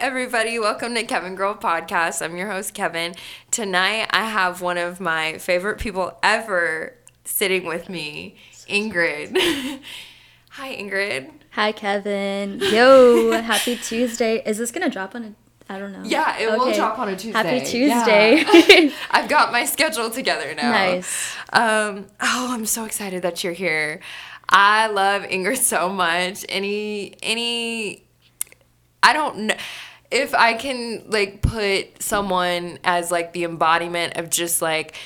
everybody. Welcome to Kevin Girl Podcast. I'm your host, Kevin. Tonight, I have one of my favorite people ever sitting with me, Ingrid. Hi, Ingrid. Hi, Kevin. Yo, happy Tuesday. Is this going to drop on a I don't know. Yeah, it okay. will drop on a Tuesday. Happy Tuesday. Yeah. I've got my schedule together now. Nice. Um, oh, I'm so excited that you're here. I love Ingrid so much. Any any I don't know if I can like put someone as like the embodiment of just like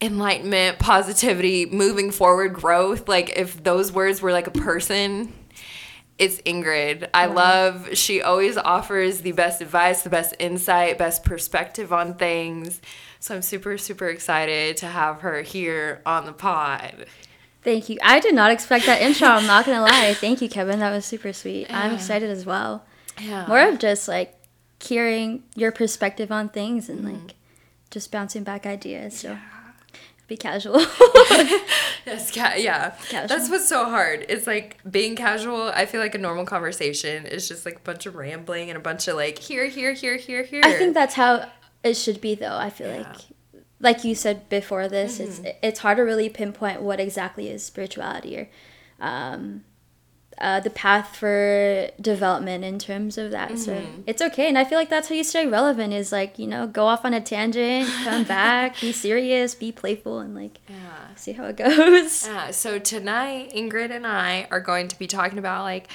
enlightenment, positivity, moving forward, growth, like if those words were like a person, it's Ingrid. I mm-hmm. love she always offers the best advice, the best insight, best perspective on things. So I'm super super excited to have her here on the pod. Thank you. I did not expect that intro. I'm not gonna lie. Thank you, Kevin. That was super sweet. I'm excited as well. Yeah. More of just like hearing your perspective on things and mm-hmm. like just bouncing back ideas. So. Yeah be casual. yes, ca- yeah. Casual. That's what's so hard. It's like being casual. I feel like a normal conversation is just like a bunch of rambling and a bunch of like here, here, here, here, here. I think that's how it should be, though. I feel yeah. like, like you said before this, mm-hmm. it's it's hard to really pinpoint what exactly is spirituality or, um, uh, the path for development in terms of that. Mm-hmm. So it's okay. And I feel like that's how you stay relevant is like, you know, go off on a tangent, come back, be serious, be playful, and like yeah. see how it goes. Yeah. So tonight, Ingrid and I are going to be talking about like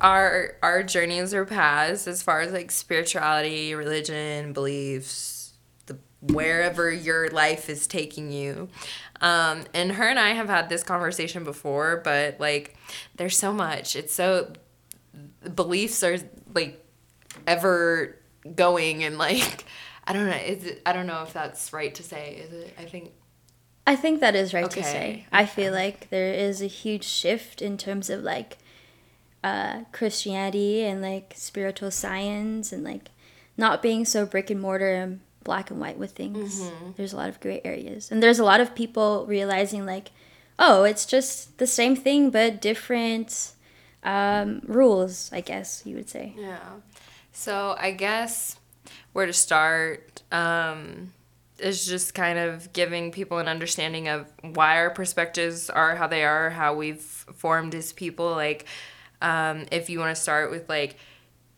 our our journeys or paths as far as like spirituality, religion, beliefs, the wherever your life is taking you. Um, and her and I have had this conversation before, but like, there's so much. It's so beliefs are like ever going and like I don't know. Is it, I don't know if that's right to say. Is it? I think. I think that is right okay. to say. I feel like there is a huge shift in terms of like uh, Christianity and like spiritual science and like not being so brick and mortar and black and white with things. Mm-hmm. There's a lot of gray areas. And there's a lot of people realizing, like, oh, it's just the same thing, but different um, rules, I guess you would say. Yeah. So I guess where to start um, is just kind of giving people an understanding of why our perspectives are how they are, how we've formed as people. Like, um, if you want to start with, like,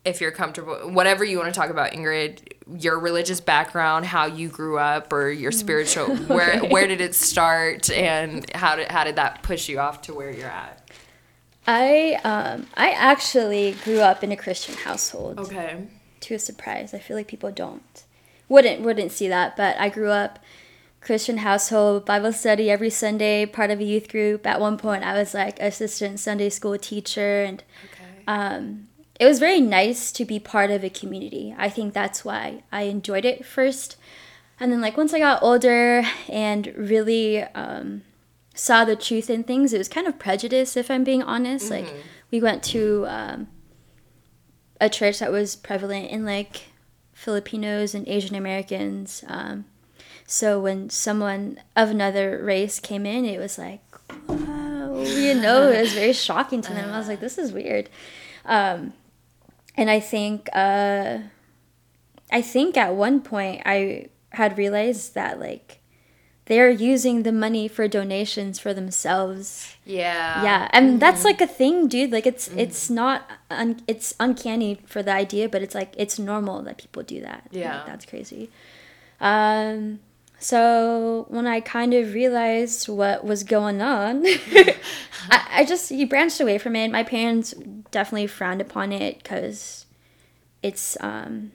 if you're comfortable, whatever you want to talk about, Ingrid, your religious background, how you grew up, or your spiritual, okay. where where did it start, and how did how did that push you off to where you're at? I um I actually grew up in a Christian household. Okay. To a surprise, I feel like people don't wouldn't wouldn't see that, but I grew up Christian household, Bible study every Sunday, part of a youth group. At one point, I was like assistant Sunday school teacher, and okay. um, it was very nice to be part of a community. I think that's why I enjoyed it first. And then, like, once I got older and really um, saw the truth in things, it was kind of prejudice, if I'm being honest. Mm-hmm. Like, we went to um, a church that was prevalent in, like, Filipinos and Asian Americans. Um, so when someone of another race came in, it was like, wow, you know, it was very shocking to them. I was like, this is weird. Um, and I think uh, I think at one point I had realized that like they're using the money for donations for themselves. Yeah. Yeah, and mm-hmm. that's like a thing, dude. Like it's mm-hmm. it's not un- it's uncanny for the idea, but it's like it's normal that people do that. Yeah. Like, that's crazy. Um so when I kind of realized what was going on, I, I just he branched away from it. My parents definitely frowned upon it because it's um,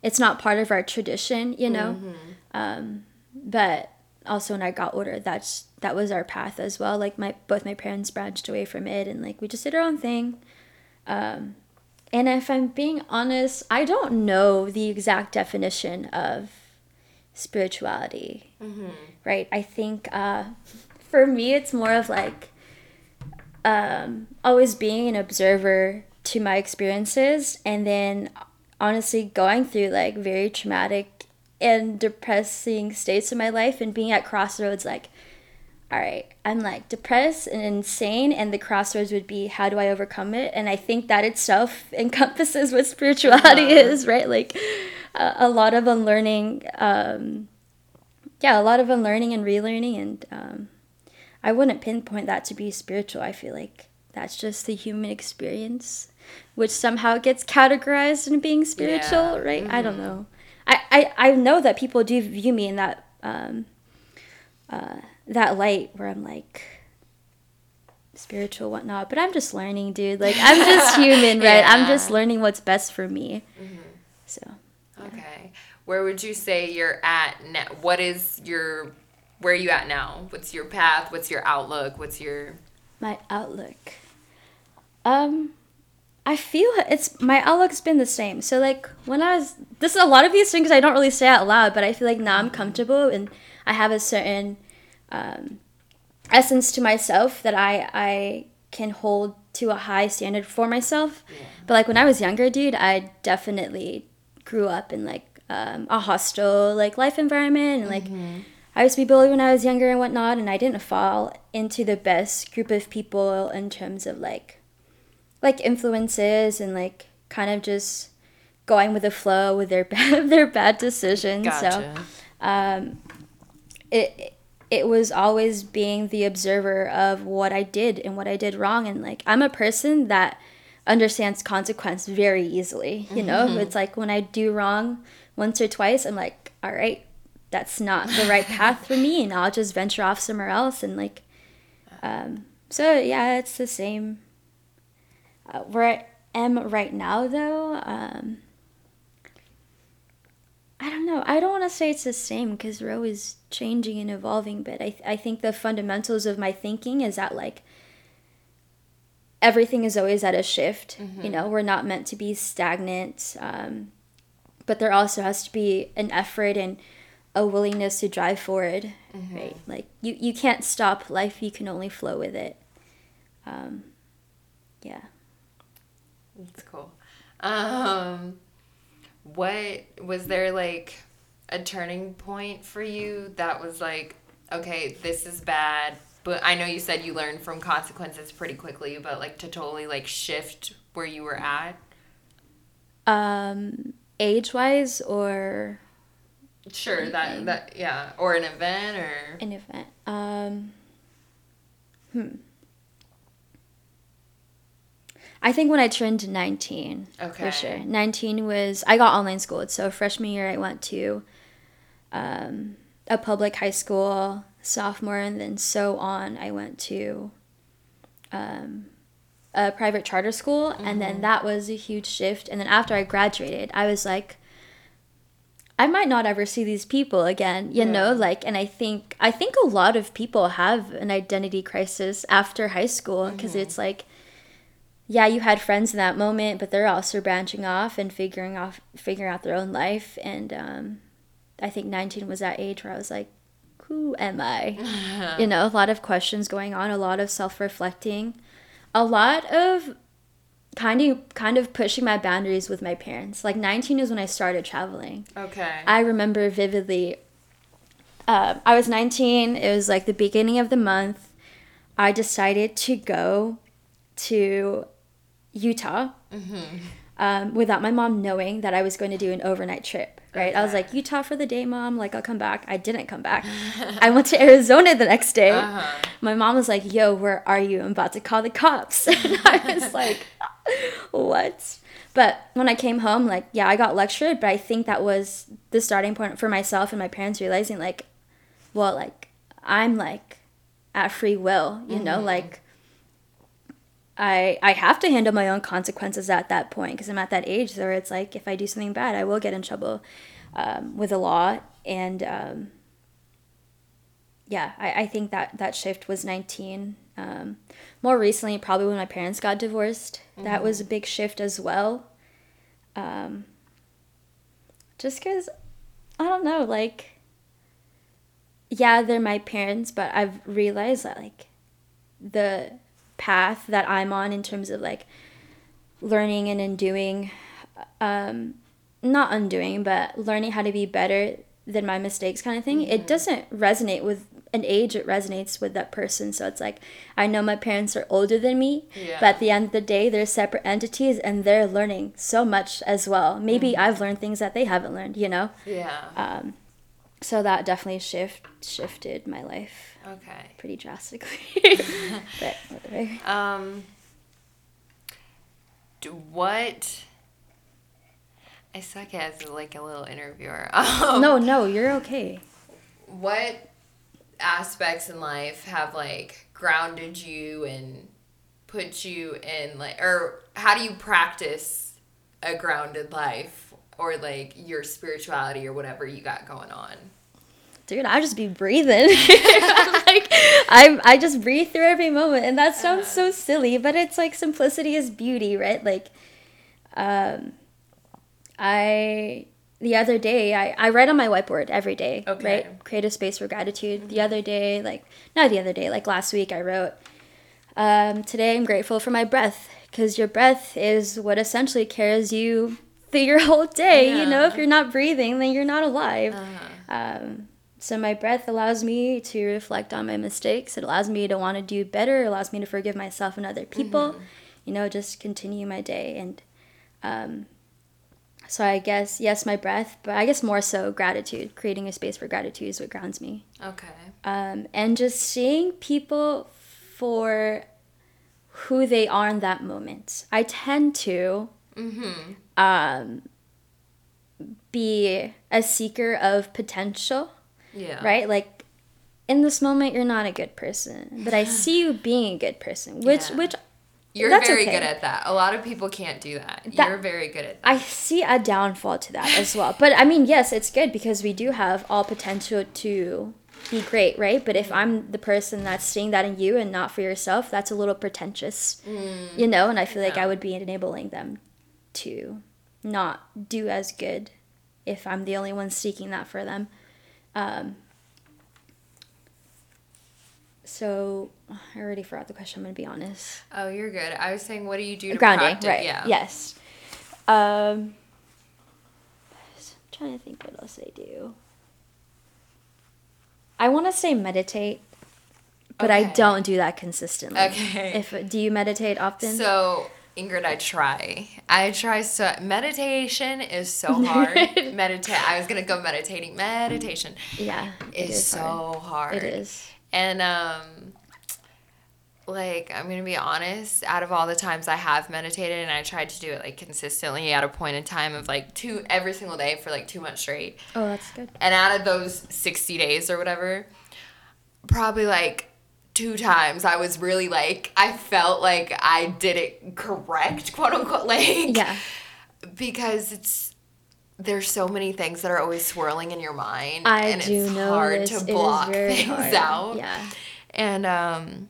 it's not part of our tradition, you know. Mm-hmm. Um, but also when I got older, that's that was our path as well. Like my both my parents branched away from it, and like we just did our own thing. Um, and if I'm being honest, I don't know the exact definition of spirituality, mm-hmm. right? I think uh, for me, it's more of like um, always being an observer to my experiences and then honestly going through like very traumatic and depressing states of my life and being at crossroads like all right, I'm like depressed and insane, and the crossroads would be how do I overcome it? And I think that itself encompasses what spirituality uh-huh. is, right? Like a, a lot of unlearning, um, yeah, a lot of unlearning and relearning, and um, I wouldn't pinpoint that to be spiritual. I feel like that's just the human experience, which somehow gets categorized in being spiritual, yeah. right? Mm-hmm. I don't mm-hmm. know. I, I, I know that people do view me in that um, uh, that light where I'm like spiritual whatnot but i'm just learning dude. Like i'm just human right? Yeah. i'm just learning what's best for me. Mm-hmm. so yeah. okay. Where would you say you're at now? What is your where are you at now? What's your path? What's your outlook? What's your my outlook. Um I feel it's my outlook's been the same. So like when I was this is a lot of these things I don't really say out loud, but I feel like now I'm comfortable and I have a certain um, essence to myself that I I can hold to a high standard for myself. Yeah. But like when I was younger, dude, I definitely grew up in like um, a hostile like life environment and like mm-hmm. I used to be bullied when I was younger and whatnot, and I didn't fall into the best group of people in terms of like like influences and like kind of just going with the flow with their bad, their bad decisions. Gotcha. So um, it it was always being the observer of what I did and what I did wrong and like I'm a person that understands consequence very easily, you know? Mm-hmm. It's like when I do wrong once or twice, I'm like, all right, that's not the right path for me and I'll just venture off somewhere else and like um so yeah, it's the same uh, where I am right now, though, um, I don't know. I don't want to say it's the same because we're always changing and evolving, but I, I think the fundamentals of my thinking is that, like, everything is always at a shift. Mm-hmm. You know, we're not meant to be stagnant, um, but there also has to be an effort and a willingness to drive forward, mm-hmm. right? Like, you, you can't stop life, you can only flow with it. Um, yeah. That's cool. Um, what was there like a turning point for you that was like, okay, this is bad, but I know you said you learned from consequences pretty quickly, but like to totally like shift where you were at? Um, age wise or Sure, anything? that that yeah, or an event or an event. Um hmm. I think when I turned 19. Okay. For sure. 19 was, I got online school. So freshman year, I went to um, a public high school. Sophomore, and then so on, I went to um, a private charter school. Mm-hmm. And then mm-hmm. that was a huge shift. And then after I graduated, I was like, I might not ever see these people again, you yeah. know, like and I think I think a lot of people have an identity crisis after high school because mm-hmm. it's like yeah, you had friends in that moment, but they're also branching off and figuring off figuring out their own life. And um, I think 19 was that age where I was like, who am I? you know, a lot of questions going on, a lot of self reflecting, a lot of kind of kind of pushing my boundaries with my parents. Like 19 is when I started traveling. Okay. I remember vividly. Uh, I was 19. It was like the beginning of the month. I decided to go to Utah mm-hmm. um, without my mom knowing that I was going to do an overnight trip. Right? Okay. I was like, Utah for the day, mom. Like, I'll come back. I didn't come back. I went to Arizona the next day. Uh-huh. My mom was like, Yo, where are you? I'm about to call the cops. and I was like, What? But when I came home, like, yeah, I got lectured, but I think that was the starting point for myself and my parents realizing, like, well, like, I'm like at free will, you mm-hmm. know, like I I have to handle my own consequences at that point because I'm at that age where it's like if I do something bad, I will get in trouble um, with the law. And um, yeah, I, I think that that shift was 19. Um, more recently, probably when my parents got divorced, mm-hmm. that was a big shift as well. Um, just because I don't know, like yeah, they're my parents, but I've realized that like the path that I'm on in terms of like learning and undoing, um, not undoing, but learning how to be better than my mistakes kind of thing. Mm-hmm. It doesn't resonate with an age it resonates with that person so it's like i know my parents are older than me Yeah. but at the end of the day they're separate entities and they're learning so much as well maybe Mm-hmm. i've learned things that they haven't learned you know Yeah. um, so that definitely shift shifted my life okay. pretty drastically but whatever Um. What? I suck as like a little interviewer. Um, no no you're okay What aspects in life have like grounded you and put you in like, or how do you practice a grounded life or like your spirituality or whatever you got going on? Dude, I just be breathing. like I I just breathe through every moment, and that sounds so silly, but it's like simplicity is beauty, right? Like, um, I the other day I I write on my whiteboard every day, Okay. right? Create a space for gratitude. The other day, like not the other day, like last week, I wrote. Um, today I'm grateful for my breath because your breath is what essentially carries you through your whole day. yeah. You know, if you're not breathing, then you're not alive. Uh-huh. Um, so my breath allows me to reflect on my mistakes. It allows me to want to do better. It allows me to forgive myself and other people. You know, just continue my day. And um, so I guess yes, my breath, but I guess more so gratitude. Creating a space for gratitude is what grounds me. Okay. Um, and just seeing people for who they are in that moment. I tend to Mm-hmm. um, be a seeker of potential Yeah. right? Like in this moment you're not a good person, but I see you being a good person, which Yeah. which You're very okay. good at that. A lot of people can't do that. That- You're very good at that. I see a downfall to that as well. But I mean, yes, it's good because we do have all potential to be great, right? But if mm-hmm. I'm the person that's seeing that in you and not for yourself, that's a little pretentious, mm. you know. And I feel like I would be enabling them to not do as good if I'm the only one seeking that for them. Um, so I already forgot the question. I'm gonna be honest. Oh, you're good. I was saying, what do you do to grounding practice? right Yeah. yes um i'm trying to think what else i do i want to say meditate but i don't do that consistently Okay. if do you meditate often So, Ingrid, I try. I try so meditation is so hard. Meditate. I was gonna go meditating. Meditation yeah it is, so hard. hard. it is And um like I'm gonna be honest, out of all the times I have meditated and I tried to do it like consistently at a point in time of like two every single day for like two months straight. oh that's good And out of those 60 days or whatever, probably like two times I was really like, I felt like I did it correct, quote unquote. Like, yeah because it's, there's so many things that are always swirling in your mind. i and do it's know hard this to block things hard. out. yeah And um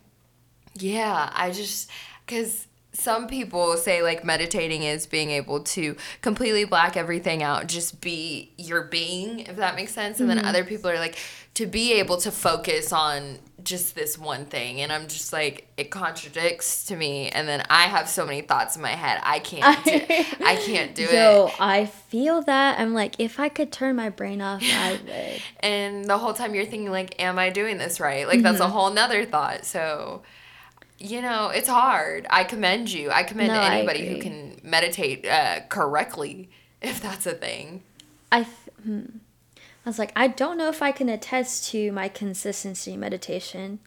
yeah, I just cuz some people say like meditating is being able to completely black everything out, just be your being, if that makes sense. And then other people are like to be able to focus on just this one thing. And I'm just like it contradicts to me and then I have so many thoughts in my head. I can't do I can't do it. so I feel that. I'm like, if I could turn my brain off, I would. and the whole time you're thinking like am i doing this right like that's a Mm-hmm. whole nother thought so you know it's hard i commend you i commend No, I anybody who can meditate uh, correctly if that's a thing I, th- hmm. I was like, I don't know if I can attest to my consistency in meditation,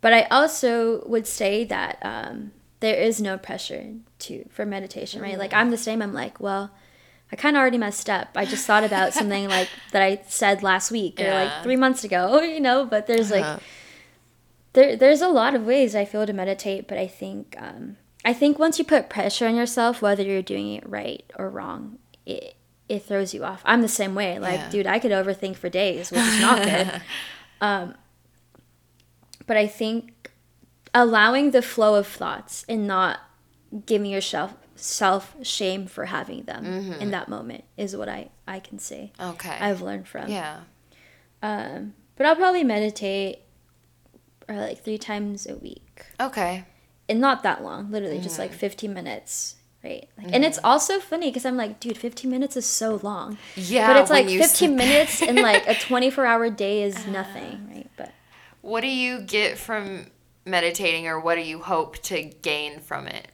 but I also would say that um, there is no pressure to for meditation, right? Like I'm the same. I'm like, well, I kind of already messed up. I just thought about something like that I said last week or Yeah. like three months ago, you know. But there's like Uh-huh. there there's a lot of ways I feel to meditate, but I think um, I think once you put pressure on yourself, whether you're doing it right or wrong, it it throws you off. I'm the same way. Like, Yeah. dude, I could overthink for days, which is not good. um, but I think allowing the flow of thoughts and not giving yourself self shame for having them in that moment is what I I can say okay I've learned from. yeah Um, but I'll probably meditate or like three times a week, okay and not that long. Literally, just Mm-hmm. like fifteen minutes, right? Like, And it's also funny because I'm like, dude, fifteen minutes is so long. yeah but it's like fifteen minutes in like a twenty four hour day is nothing, right? But What do you get from meditating, or what do you hope to gain from it?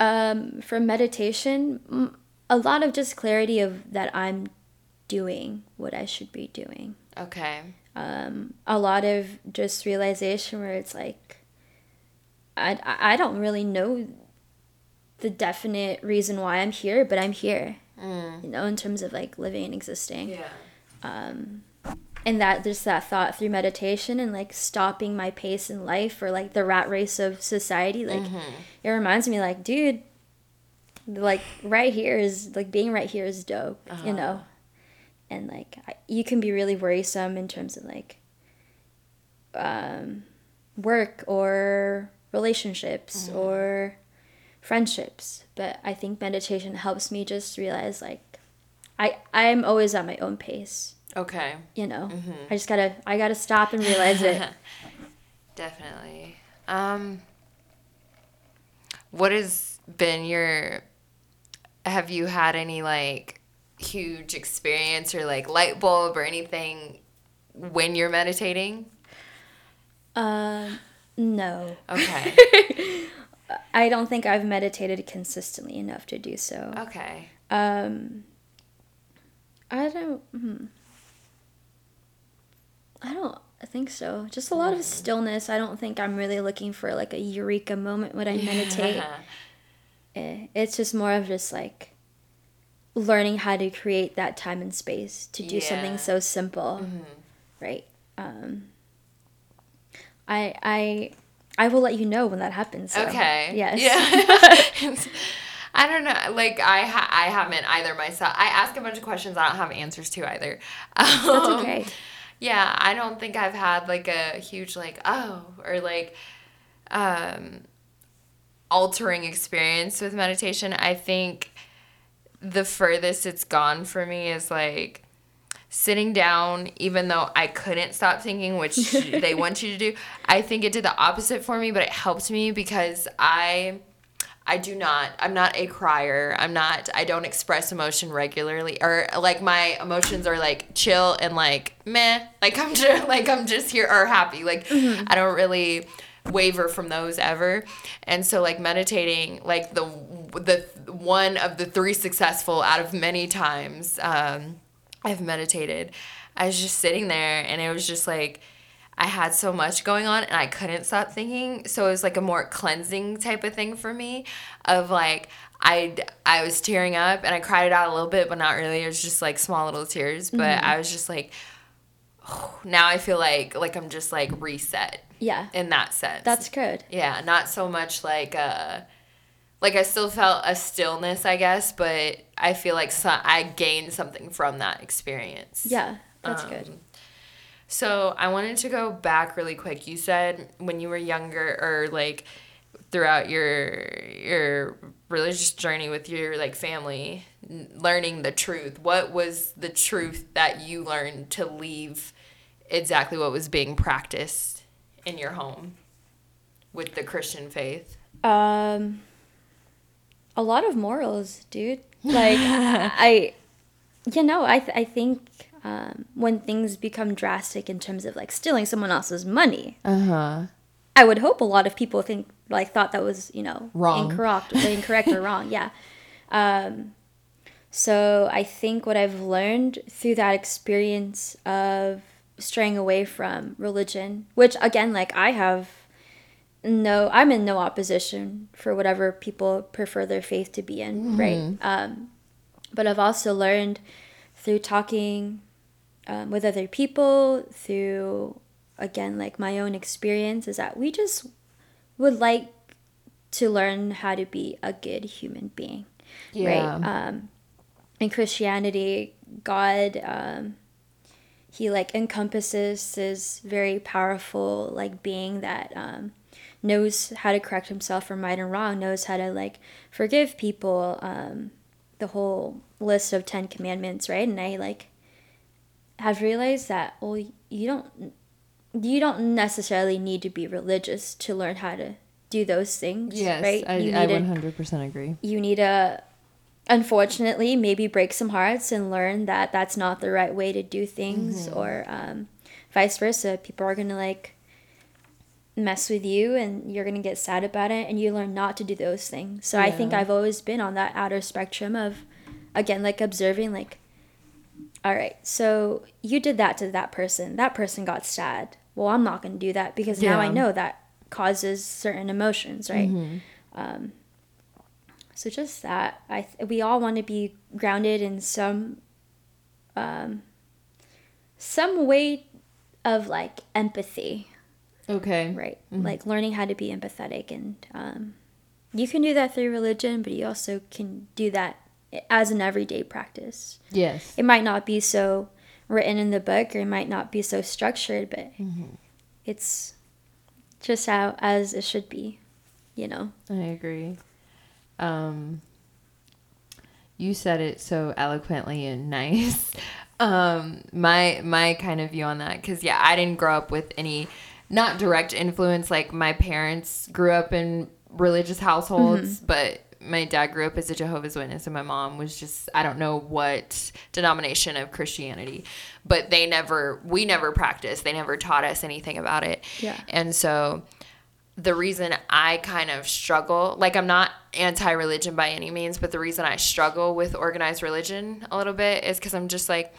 Um, from meditation, a lot of just clarity of that I'm doing what I should be doing. Okay. Um, a lot of just realization where it's like, I, I don't really know the definite reason why I'm here, but I'm here. Mm. You know, in terms of like living and existing. Yeah. um, and that just that thought through meditation and like stopping my pace in life or like the rat race of society like it reminds me like dude like right here is like being right here is dope you know and like I, you can be really worrisome in terms of like um, work or relationships or friendships but i think meditation helps me just realize like i i'm always at my own pace Okay. you know i just gotta i gotta stop and realize it Definitely. Um, what has been your? Have you had any like huge experience or like light bulb or anything when you're meditating? um no Okay. i don't think i've meditated consistently enough to do so. Okay. um i don't hmm. i don't think so. Just a lot of stillness. I don't think i'm really looking for like a eureka moment when i meditate. Eh, it's just more of just like learning how to create that time and space to do Yeah. something so simple. Right? Um i i i will let you know when that happens so, Okay. yes Yeah. I don't know. Like I, ha- I haven't either myself. I ask a bunch of questions I don't have answers to either. that's Um, okay Yeah, I don't think I've had like a huge like oh or like um altering experience with meditation. I think the furthest it's gone for me is like sitting down even though I couldn't stop thinking which they want you to do. I think it did the opposite for me, but it helped me because I I do not. I'm not a crier. I'm not. I don't express emotion regularly, or like my emotions are like chill and like meh. Like I'm just like I'm just here or happy. Like I don't really waver from those ever. And so like meditating, like the the one of the three successful out of many times um, I've meditated. I was just sitting there, and it was just like. I had so much going on and I couldn't stop thinking. So it was like a more cleansing type of thing for me of like I I was tearing up and I cried it out a little bit but not really. It was just like small little tears, but I was just like now I feel like like I'm just like reset yeah in that sense. that's good yeah, not so much like uh like I still felt a stillness, I guess, but I feel like so, I gained something from that experience. yeah that's Um, good So I wanted to go back really quick. You said when you were younger, or like throughout your your religious journey with your like family, learning the truth. What was the truth that you learned to leave exactly what was being practiced in your home with the Christian faith? Um, a lot of morals, dude. Like I, you know, I th- I think um, when things become drastic in terms of like stealing someone else's money, Uh huh. I would hope a lot of people think like thought that was you know Wrong. incorrect, incorrect or wrong. Yeah. Um, so I think what I've learned through that experience of straying away from religion, which again, like I have no, I'm in no opposition for whatever people prefer their faith to be in, right? Um, but I've also learned through talking um, with other people, through again, like my own experience, is that we just would like to learn how to be a good human being, right? Um, in Christianity, God, um, he like encompasses this very powerful like being that um, knows how to correct himself from right and wrong, knows how to like forgive people, um, the whole list of Ten Commandments, right? And I like have realized that well, you don't you don't necessarily need to be religious to learn how to do those things, right? I, need 100% agree. you need to unfortunately maybe break some hearts and learn that that's not the right way to do things or um, vice versa. People are gonna like mess with you and you're gonna get sad about it and you learn not to do those things. So I think I've always been on that outer spectrum of again like observing like all right, so you did that to that person. That person got sad. Well, I'm not going to do that because now I know that causes certain emotions, right? Mm-hmm. Um, so just that, I th- we all want to be grounded in some, um, some way of like empathy, Okay. right? Mm-hmm. Like learning how to be empathetic, and um, you can do that through religion, but you also can do that as an everyday practice Yes. it might not be so written in the book or it might not be so structured but it's just how as it should be you know I agree. Um, you said it so eloquently and nice. Um, my my kind of view on that, because yeah, I didn't grow up with any not direct influence. Like my parents grew up in religious households, mm-hmm. but my dad grew up as a Jehovah's Witness, and my mom was just I don't know what denomination of Christianity, but they never we never practiced. They never taught us anything about it. Yeah. and so the reason I kind of struggle, like I'm not anti-religion by any means, but the reason I struggle with organized religion a little bit is because I'm just like,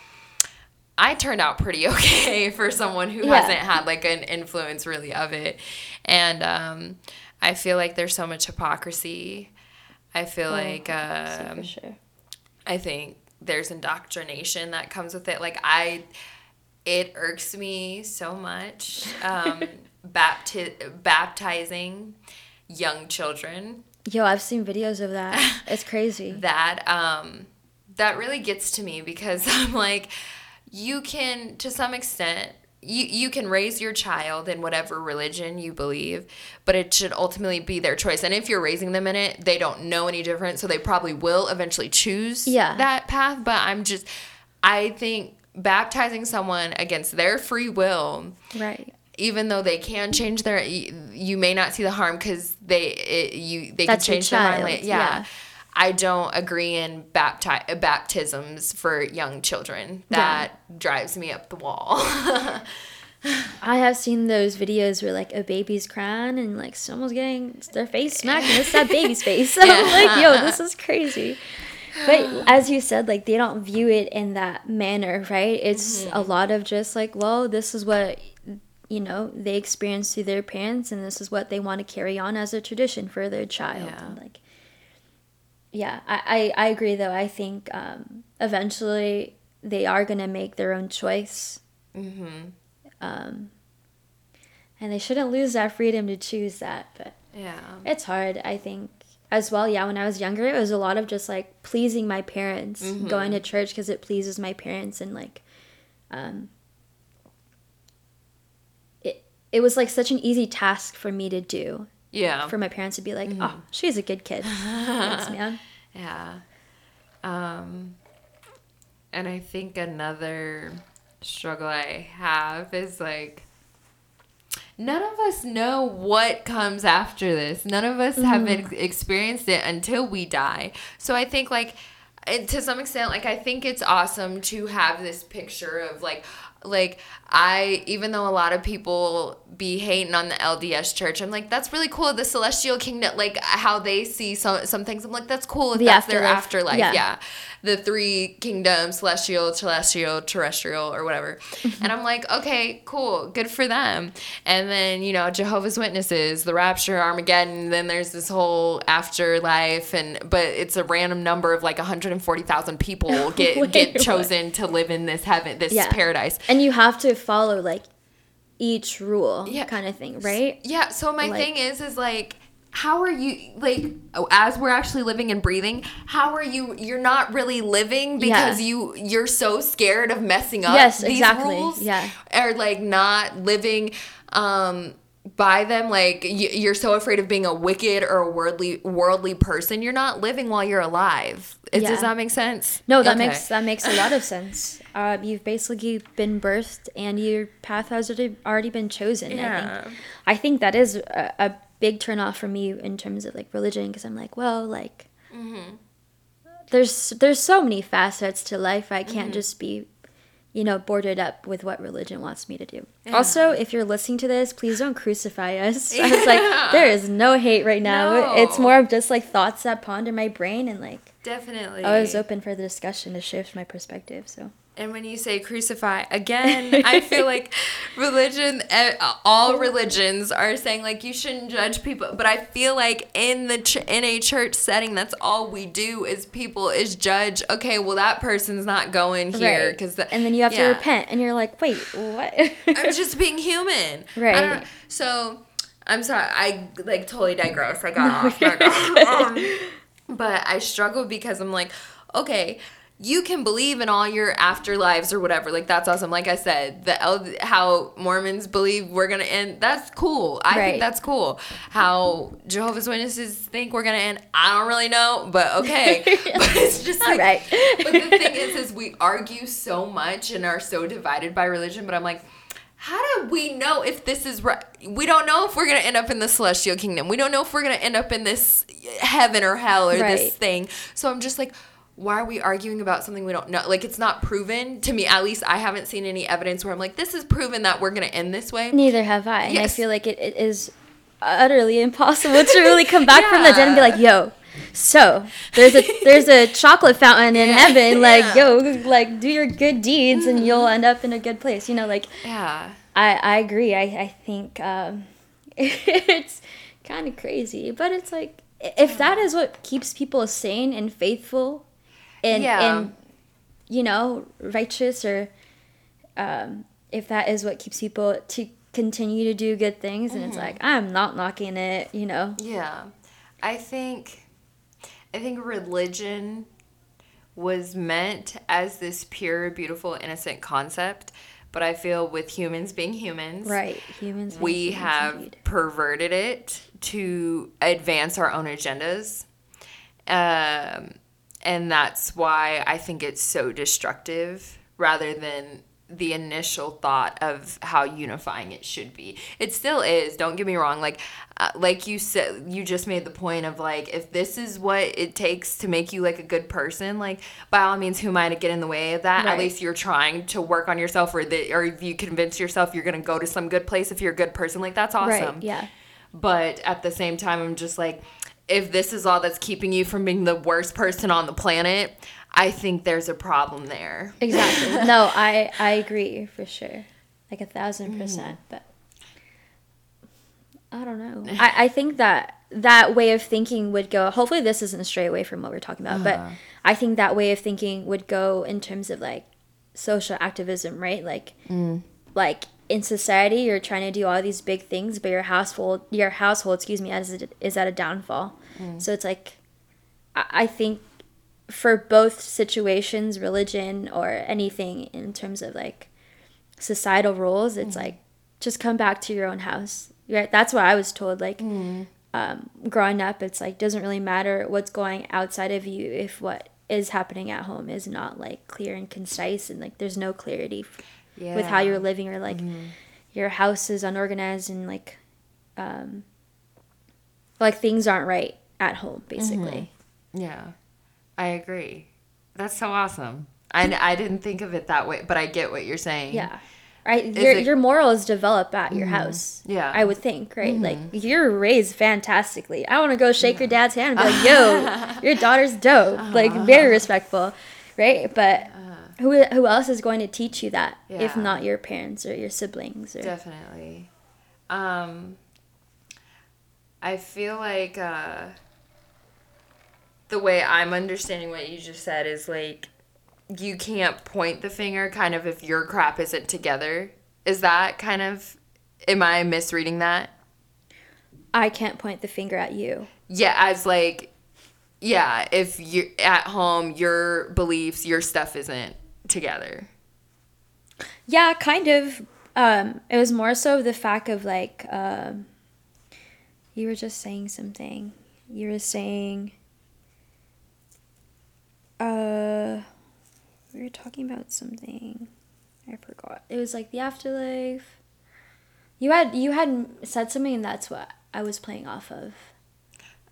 I turned out pretty okay for someone who Yeah. hasn't had like an influence really of it, and um, I feel like there's so much hypocrisy. I feel like um, sure I think there's indoctrination that comes with it. Like I, it irks me so much. Um, bapti- baptizing young children yo i've seen videos of that it's crazy that um, that really gets to me because I'm like, you can to some extent. You, you can raise your child in whatever religion you believe, but it should ultimately be their choice. And if you're raising them in it, they don't know any different, so they probably will eventually choose Yeah. that path. But I'm just, I think baptizing someone against their free will right even though they can change their you, you may not see the harm because they it, you they That's can change their mind. Yeah. yeah. I don't agree in bapti- baptisms for young children. That drives me up the wall. i have seen those videos where like a baby's crying and like someone's getting their face smacked and it's that baby's face so i'm like yo this is crazy but as you said like they don't view it in that manner right it's Mm-hmm. a lot of just like well this is what you know they experienced through their parents and this is what they want to carry on as a tradition for their child Yeah. and like yeah I, I i agree though i think um eventually they are going to make their own choice mm-hmm. um and they shouldn't lose that freedom to choose that but Yeah. it's hard, I think. As well, yeah, when I was younger, it was a lot of just like pleasing my parents, Mm-hmm. going to church because it pleases my parents, and like, um, it it was like such an easy task for me to do. Yeah. For my parents to be Mm-hmm. like, "Oh, she's a good kid." Thanks, man. Yeah. Um, and I think another struggle I have is like, none of us know what comes after this. None of us have ex- experienced it until we die. So I think, like, to some extent, like, I think it's awesome to have this picture of, like, like I even though a lot of people be hating on the LDS church, I'm like that's really cool. The celestial kingdom, like how they see some some things. I'm like that's cool. If The that's their afterlife. afterlife. Yeah. Yeah. the three kingdoms: celestial, celestial, terrestrial, or whatever. Mm-hmm. and I'm like, okay, cool, good for them. And then you know Jehovah's Witnesses, the rapture, Armageddon. Then there's this whole afterlife, and but it's a random number of like 140,000 people get Wait, get what? chosen to live in this heaven, this Yeah. paradise. And you have to follow like each rule, Yeah. kind of thing, right? Yeah. So my Like- thing is, is like, how are you like oh, as we're actually living and breathing? How are you? You're not really living because Yeah. you you're so scared of messing up. Yes, these exactly. Rules, Yeah. Or like not living. um by them like you're so afraid of being a wicked or a worldly worldly person you're not living while you're alive Yeah. does that make sense No, that Okay. makes that makes a lot of sense. Uh, you've basically been birthed, and your path has already been chosen. I Yeah. think. I think that is a, a big turnoff for me in terms of like religion, because I'm like, well, like, Mm-hmm. there's there's so many facets to life. I can't Mm-hmm. just be you know, bordered up with what religion wants me to do. Yeah. Also, if you're listening to this, please don't crucify us. I was like, there is no hate right now. No. It's more of just like thoughts that ponder my brain and like definitely. I was open for the discussion to shift my perspective. So and when you say crucify, again, I feel like religion, eh, all religions are saying like you shouldn't judge people. But I feel like in the ch- in a church setting, that's all we do is people is judge. Okay, well that person's not going here because right. and then you have yeah. to repent, and you're like, wait, what? I'm just being human, right? So I'm sorry, I like totally digress. I got no, off. Um, but I struggle because I'm like, okay you can believe in all your afterlives or whatever. Like that's awesome. Like I said, the how Mormons believe we're gonna end. That's cool. I right. think that's cool. How Jehovah's Witnesses think we're gonna end. I don't really know, but okay. but it's just like. Right. but the thing is, is we argue so much and are so divided by religion. But I'm like. How do we know if this is right? We don't know if we're going to end up in the celestial kingdom. We don't know if we're going to end up in this heaven or hell or right. this thing. So I'm just like, why are we arguing about something we don't know? Like it's not proven to me. At least I haven't seen any evidence where I'm like, this is proven that we're gonna end this way. Neither have I. Yes. And I feel like it, it is utterly impossible to really come back yeah. from the dead and be like, yo, so there's a there's a chocolate fountain in yeah. heaven. Like, yeah. yo, like do your good deeds and you'll end up in a good place. You know, like Yeah. I, I agree. I, I think um, it's kind of crazy. But it's like if that is what keeps people sane and faithful and yeah. and you know righteous or um, if that is what keeps people to continue to do good things and mm-hmm. it's like i'm not knocking it you know yeah i think i think religion was meant as this pure beautiful innocent concept but i feel with humans being humans right humans we humans have indeed. perverted it to advance our own agendas um and that's why I think it's so destructive rather than the initial thought of how unifying it should be. It still is. Don't get me wrong. Like, uh, like you said, you just made the point of like, if this is what it takes to make you like a good person, like by all means, who am I to get in the way of that? Right. At least you're trying to work on yourself, or that, or if you convince yourself you're gonna go to some good place if you're a good person, like that's awesome. Right. Yeah. But at the same time, I'm just like, if this is all that's keeping you from being the worst person on the planet, I think there's a problem there. Exactly. no, I I agree for sure, like a thousand mm-hmm. percent. But I don't know. I I think that that way of thinking would go. Hopefully, this isn't a stray away from what we're talking about, uh-huh. but I think that way of thinking would go in terms of like social activism, right? Like, mm. like in society you're trying to do all these big things but your household your household excuse me is, is at a downfall mm. so it's like I, think for both situations religion or anything in terms of like societal roles it's mm. like just come back to your own house right that's what i was told like mm. um, growing up it's like doesn't really matter what's going outside of you if what is happening at home is not like clear and concise and like there's no clarity yeah. with how you're living or like mm-hmm. your house is unorganized and like um like things aren't right at home basically mm-hmm. yeah i agree that's so awesome I, I didn't think of it that way but i get what you're saying yeah right your, it, your morals develop at your mm-hmm. house yeah i would think right mm-hmm. like you're raised fantastically i want to go shake yeah. your dad's hand and be like yo your daughter's dope uh-huh. like very respectful right but who who else is going to teach you that yeah. if not your parents or your siblings or definitely. Um i feel like uh the way i'm understanding what you just said is like you can't point the finger kind of if your crap isn't together. Is that kind of am i misreading that? I can't point the finger at you. Yeah as like yeah if you're at home your beliefs your stuff isn't together. Yeah, kind of. Um, it was more so the fact of like, um, you were just saying something. You were saying, uh, we were talking about something. I forgot. It was like the afterlife. You had you had said something, and that's what I was playing off of.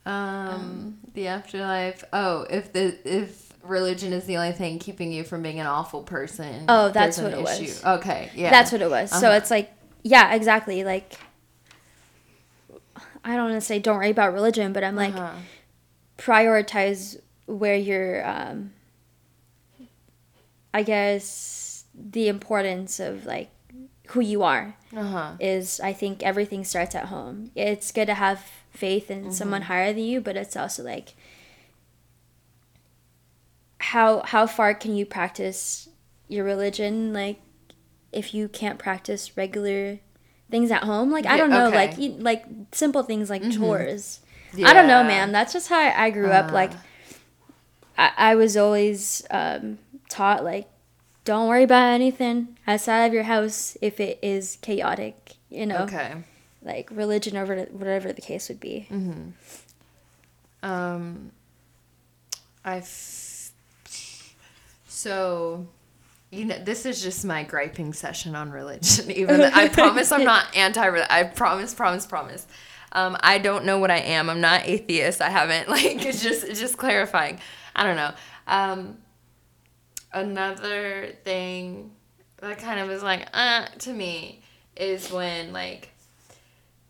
Um, um the afterlife. Oh, if the if religion is the only thing keeping you from being an awful person. Oh, that's an what it was. Okay, yeah. That's what it was. So Uh-huh. it's like, yeah, exactly. Like, I don't want to say don't worry about religion, but I'm like, Uh-huh. prioritize where you're, um, I guess, the importance of like who you are Uh-huh. is, I think everything starts at home. It's good to have faith in someone Mm-hmm. higher than you, but it's also like, how how far can you practice your religion like if you can't practice regular things at home like i don't know okay. like you, like simple things like chores i don't know Yeah. man that's just how i, grew up Uh. like I, I was always um, taught like don't worry about anything outside of your house if it is chaotic you know Okay. like religion or whatever- the case would be Um, I. F- so, you know, this is just my griping session on religion. Even though I promise I'm not anti. I promise, promise, promise. Um, I don't know what I am. I'm not atheist. I haven't like. It's just, it's just clarifying. I don't know. Um, another thing that kind of is like, uh, to me, is when like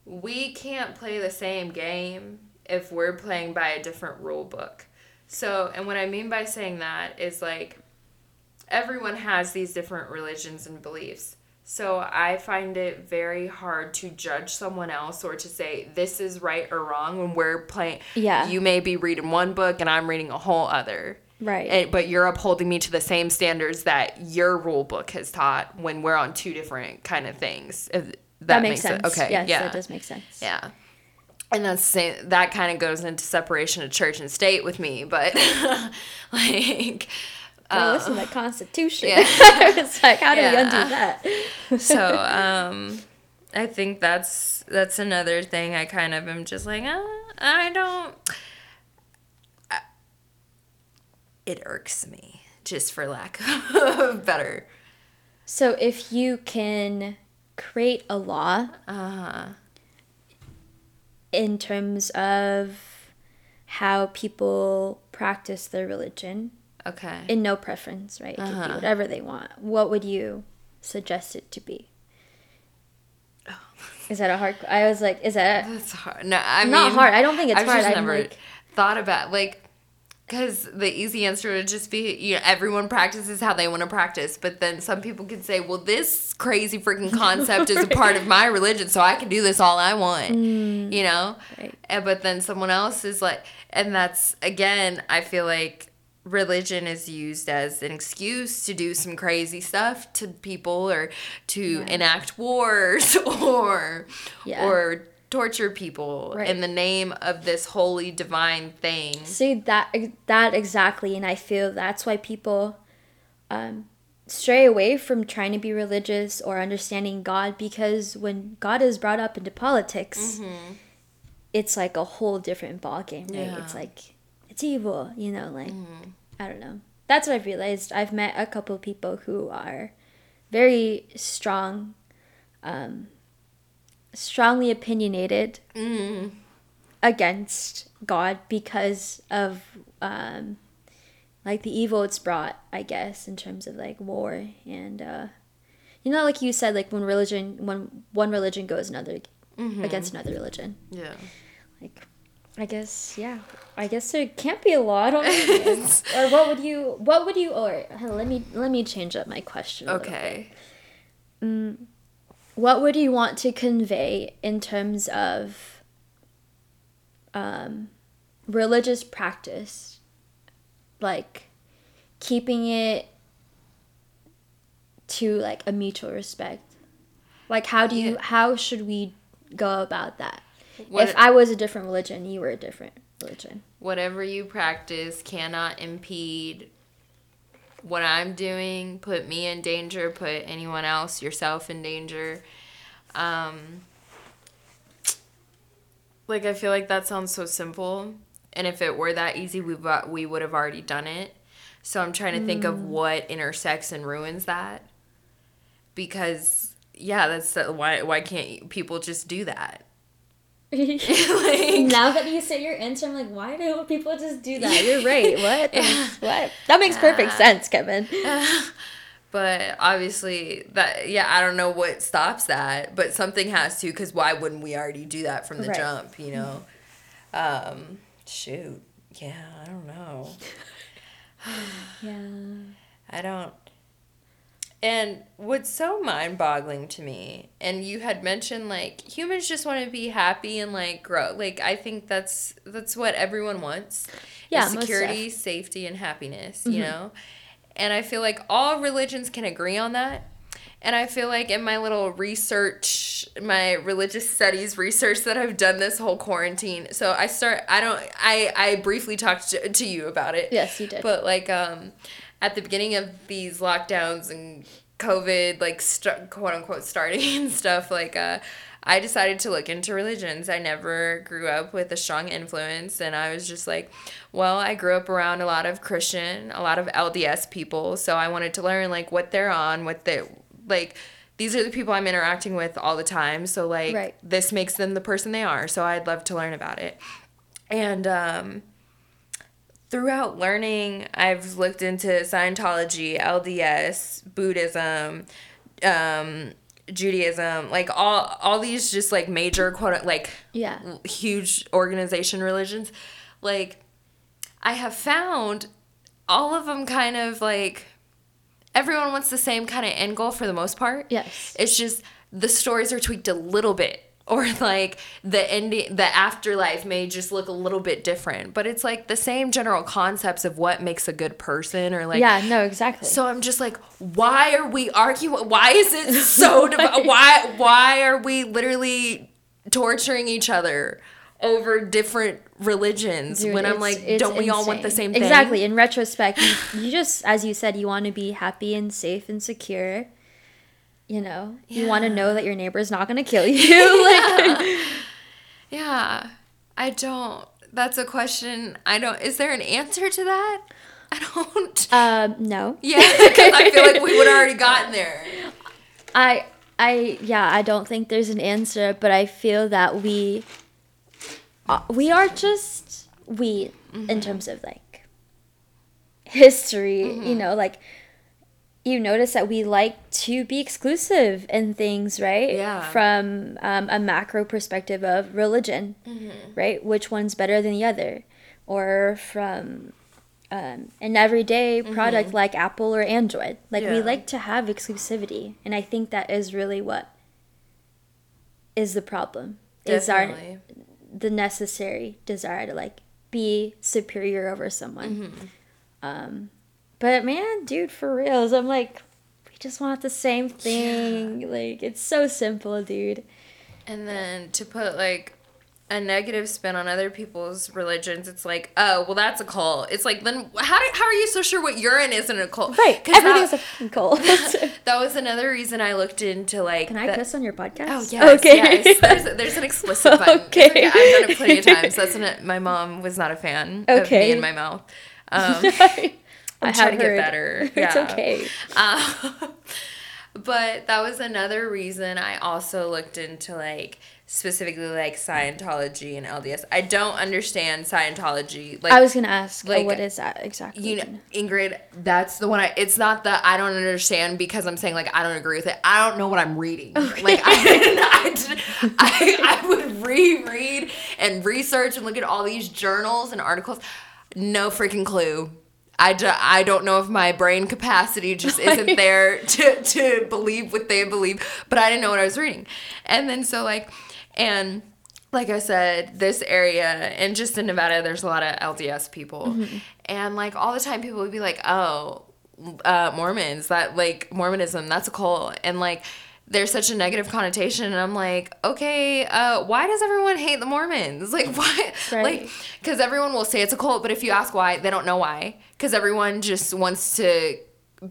we can't play the same game if we're playing by a different rule book. So, and what I mean by saying that is like everyone has these different religions and beliefs. So, I find it very hard to judge someone else or to say this is right or wrong when we're playing. Yeah. You may be reading one book and I'm reading a whole other. right And, but you're upholding me to the same standards that your rule book has taught when we're on two different kind of things. If that, that, makes sense sense. Okay. yes yeah. that does make sense Yeah. And that's saying that kind of goes into separation of church and state with me, but like Well, uh, listen, the Constitution. yeah. it's like, how do we undo that? so um I think that's that's another thing I kind of am just like, uh, I don't I- it irks me just for lack of better. So, if you can create a law uh-huh. in terms of how people practice their religion, okay. in no preference, right? It could be Uh-huh. whatever they want. What would you suggest it to be? Is that a hard? I was like, is that That's hard. No, I mean not hard? I don't think it's I've hard. just I'm never like, thought about like because the easy answer would just be you know everyone practices how they want to practice but then some people could say well this crazy freaking concept is a part of my religion so i can do this all i want you know Right. and, but then someone else is like and that's again i feel like religion is used as an excuse to do some crazy stuff to people or to Yeah. enact wars or Yeah. or torture people Right. in the name of this holy divine thing. See that that exactly, and I feel that's why people um, stray away from trying to be religious or understanding God because when God is brought up into politics, it's like a whole different ballgame, right? Yeah. It's like it's evil, you know, like I don't know. That's what I've realized. I've met a couple people who are very strong, um, strongly opinionated Mm. against God because of um, like the evil it's brought, I guess, in terms of like war and uh, you know, like you said, like when religion, when one religion goes another against another religion, Yeah. like I guess yeah, I guess there can't be a lot I don't know. man. or what would you? What would you? Or let me let me change up my question. a little bit. Okay. what would you want to convey in terms of um, religious practice like keeping it to like a mutual respect like how do you Yeah. how should we go about that What- if i was a different religion you were a different religion Whatever you practice cannot impede what I'm doing, put me in danger, put anyone else, yourself in danger. Um, like I feel like that sounds so simple, and if it were that easy, we we would have already done it. So I'm trying to think of what intersects and ruins that. Because yeah, that's why why can't people just do that? like, now that you say your answer, I'm like, why do people just do that? You're right. What? What? That makes perfect sense, Kevin. but obviously that yeah i don't know what stops that but something has to because why wouldn't we already do that from the Right. jump you know um shoot yeah i don't know Yeah. i don't and what's so mind-boggling to me and you had mentioned like humans just want to be happy and like grow like i think that's that's what everyone wants Yeah, security safety and happiness you mm-hmm. know? And i feel like all religions can agree on that and i feel like in my little research my religious studies research that i've done this whole quarantine so i start i don't i i briefly talked to, to you about it Yes, you did. but like um at the beginning of these lockdowns and covid like st- quote unquote starting and stuff like uh I decided to look into religions. I never grew up with a strong influence, and I was just like, well, I grew up around a lot of Christian, a lot of LDS people, so I wanted to learn like what they're on, what they like. These are the people I'm interacting with all the time, so like Right. this makes them the person they are. So I'd love to learn about it, and um, throughout learning, I've looked into Scientology, LDS, Buddhism, um, Judaism, like all all these just like major quote like Yeah. huge organization religions. Like I have found all of them kind of like everyone wants the same kind of end goal for the most part. Yes. It's just the stories are tweaked a little bit or like the ending the afterlife may just look a little bit different, but it's like the same general concepts of what makes a good person or like yeah, no, exactly. so I'm just like, why are we arguing? Why is it so? div- why why are we literally torturing each other over different religions Dude, when I'm like, don't we all want the same thing? Exactly. In retrospect, you, you just, as you said, you want to be happy and safe and secure. You know, you want to know that your neighbor's not going to kill you. like, Yeah, I don't. That's a question. I don't. Is there an answer to that? I don't. um, no. Yeah, because I feel like we would have already gotten there. I I yeah, I don't think there's an answer, but I feel that we we are just we in terms of like history, you know, like you notice that we like to be exclusive in things, right? Yeah. From um, a macro perspective of religion, right? Which one's better than the other? Or from um, an everyday product like Apple or Android. Like we Mm-hmm. Like to have exclusivity, and I think that is really what is the problem. Is our Definitely. The necessary desire to like be superior over someone. Mm-hmm. Um, but man, dude, for reals, I'm like, we just want the same thing. Like it's so simple, dude. And then to put like a negative spin on other people's religions, it's like, oh, well, that's a cult. It's like, then how, do, how are you so sure what urine isn't a cult? Right, 'Cause everything's that, a fucking cult. that was another reason I looked into like. Can I the- piss on your podcast? Oh yes, Okay. yes. There's, there's an explicit button. Okay. okay. I've done it plenty of times. That's when my mom was not a fan of Okay. me in my mouth. Um, I I'm have trying to get heard. better. It's okay. Uh, but that was another reason I also looked into like specifically like Scientology and LDS. I don't understand Scientology. Like I was gonna ask, like, oh, what is that exactly? you know, Ingrid, that's the one I it's not that I don't understand because I'm saying like I don't agree with it. I don't know what I'm reading. Like I, I, I, I would reread and research and look at all these journals and articles. No freaking clue. I, do, I don't know if my brain capacity just isn't there to, to believe what they believe, but I didn't know what I was reading. And then so like, and like I said, this area and just in Nevada, there's a lot of LDS people, and like all the time, people would be like, "Oh, uh, Mormons, that like Mormonism, that's a cult," and like there's such a negative connotation, and I'm like, okay, uh, why does everyone hate the Mormons? Like, why? Right. Like, because everyone will say it's a cult, but if you ask why, they don't know why, because everyone just wants to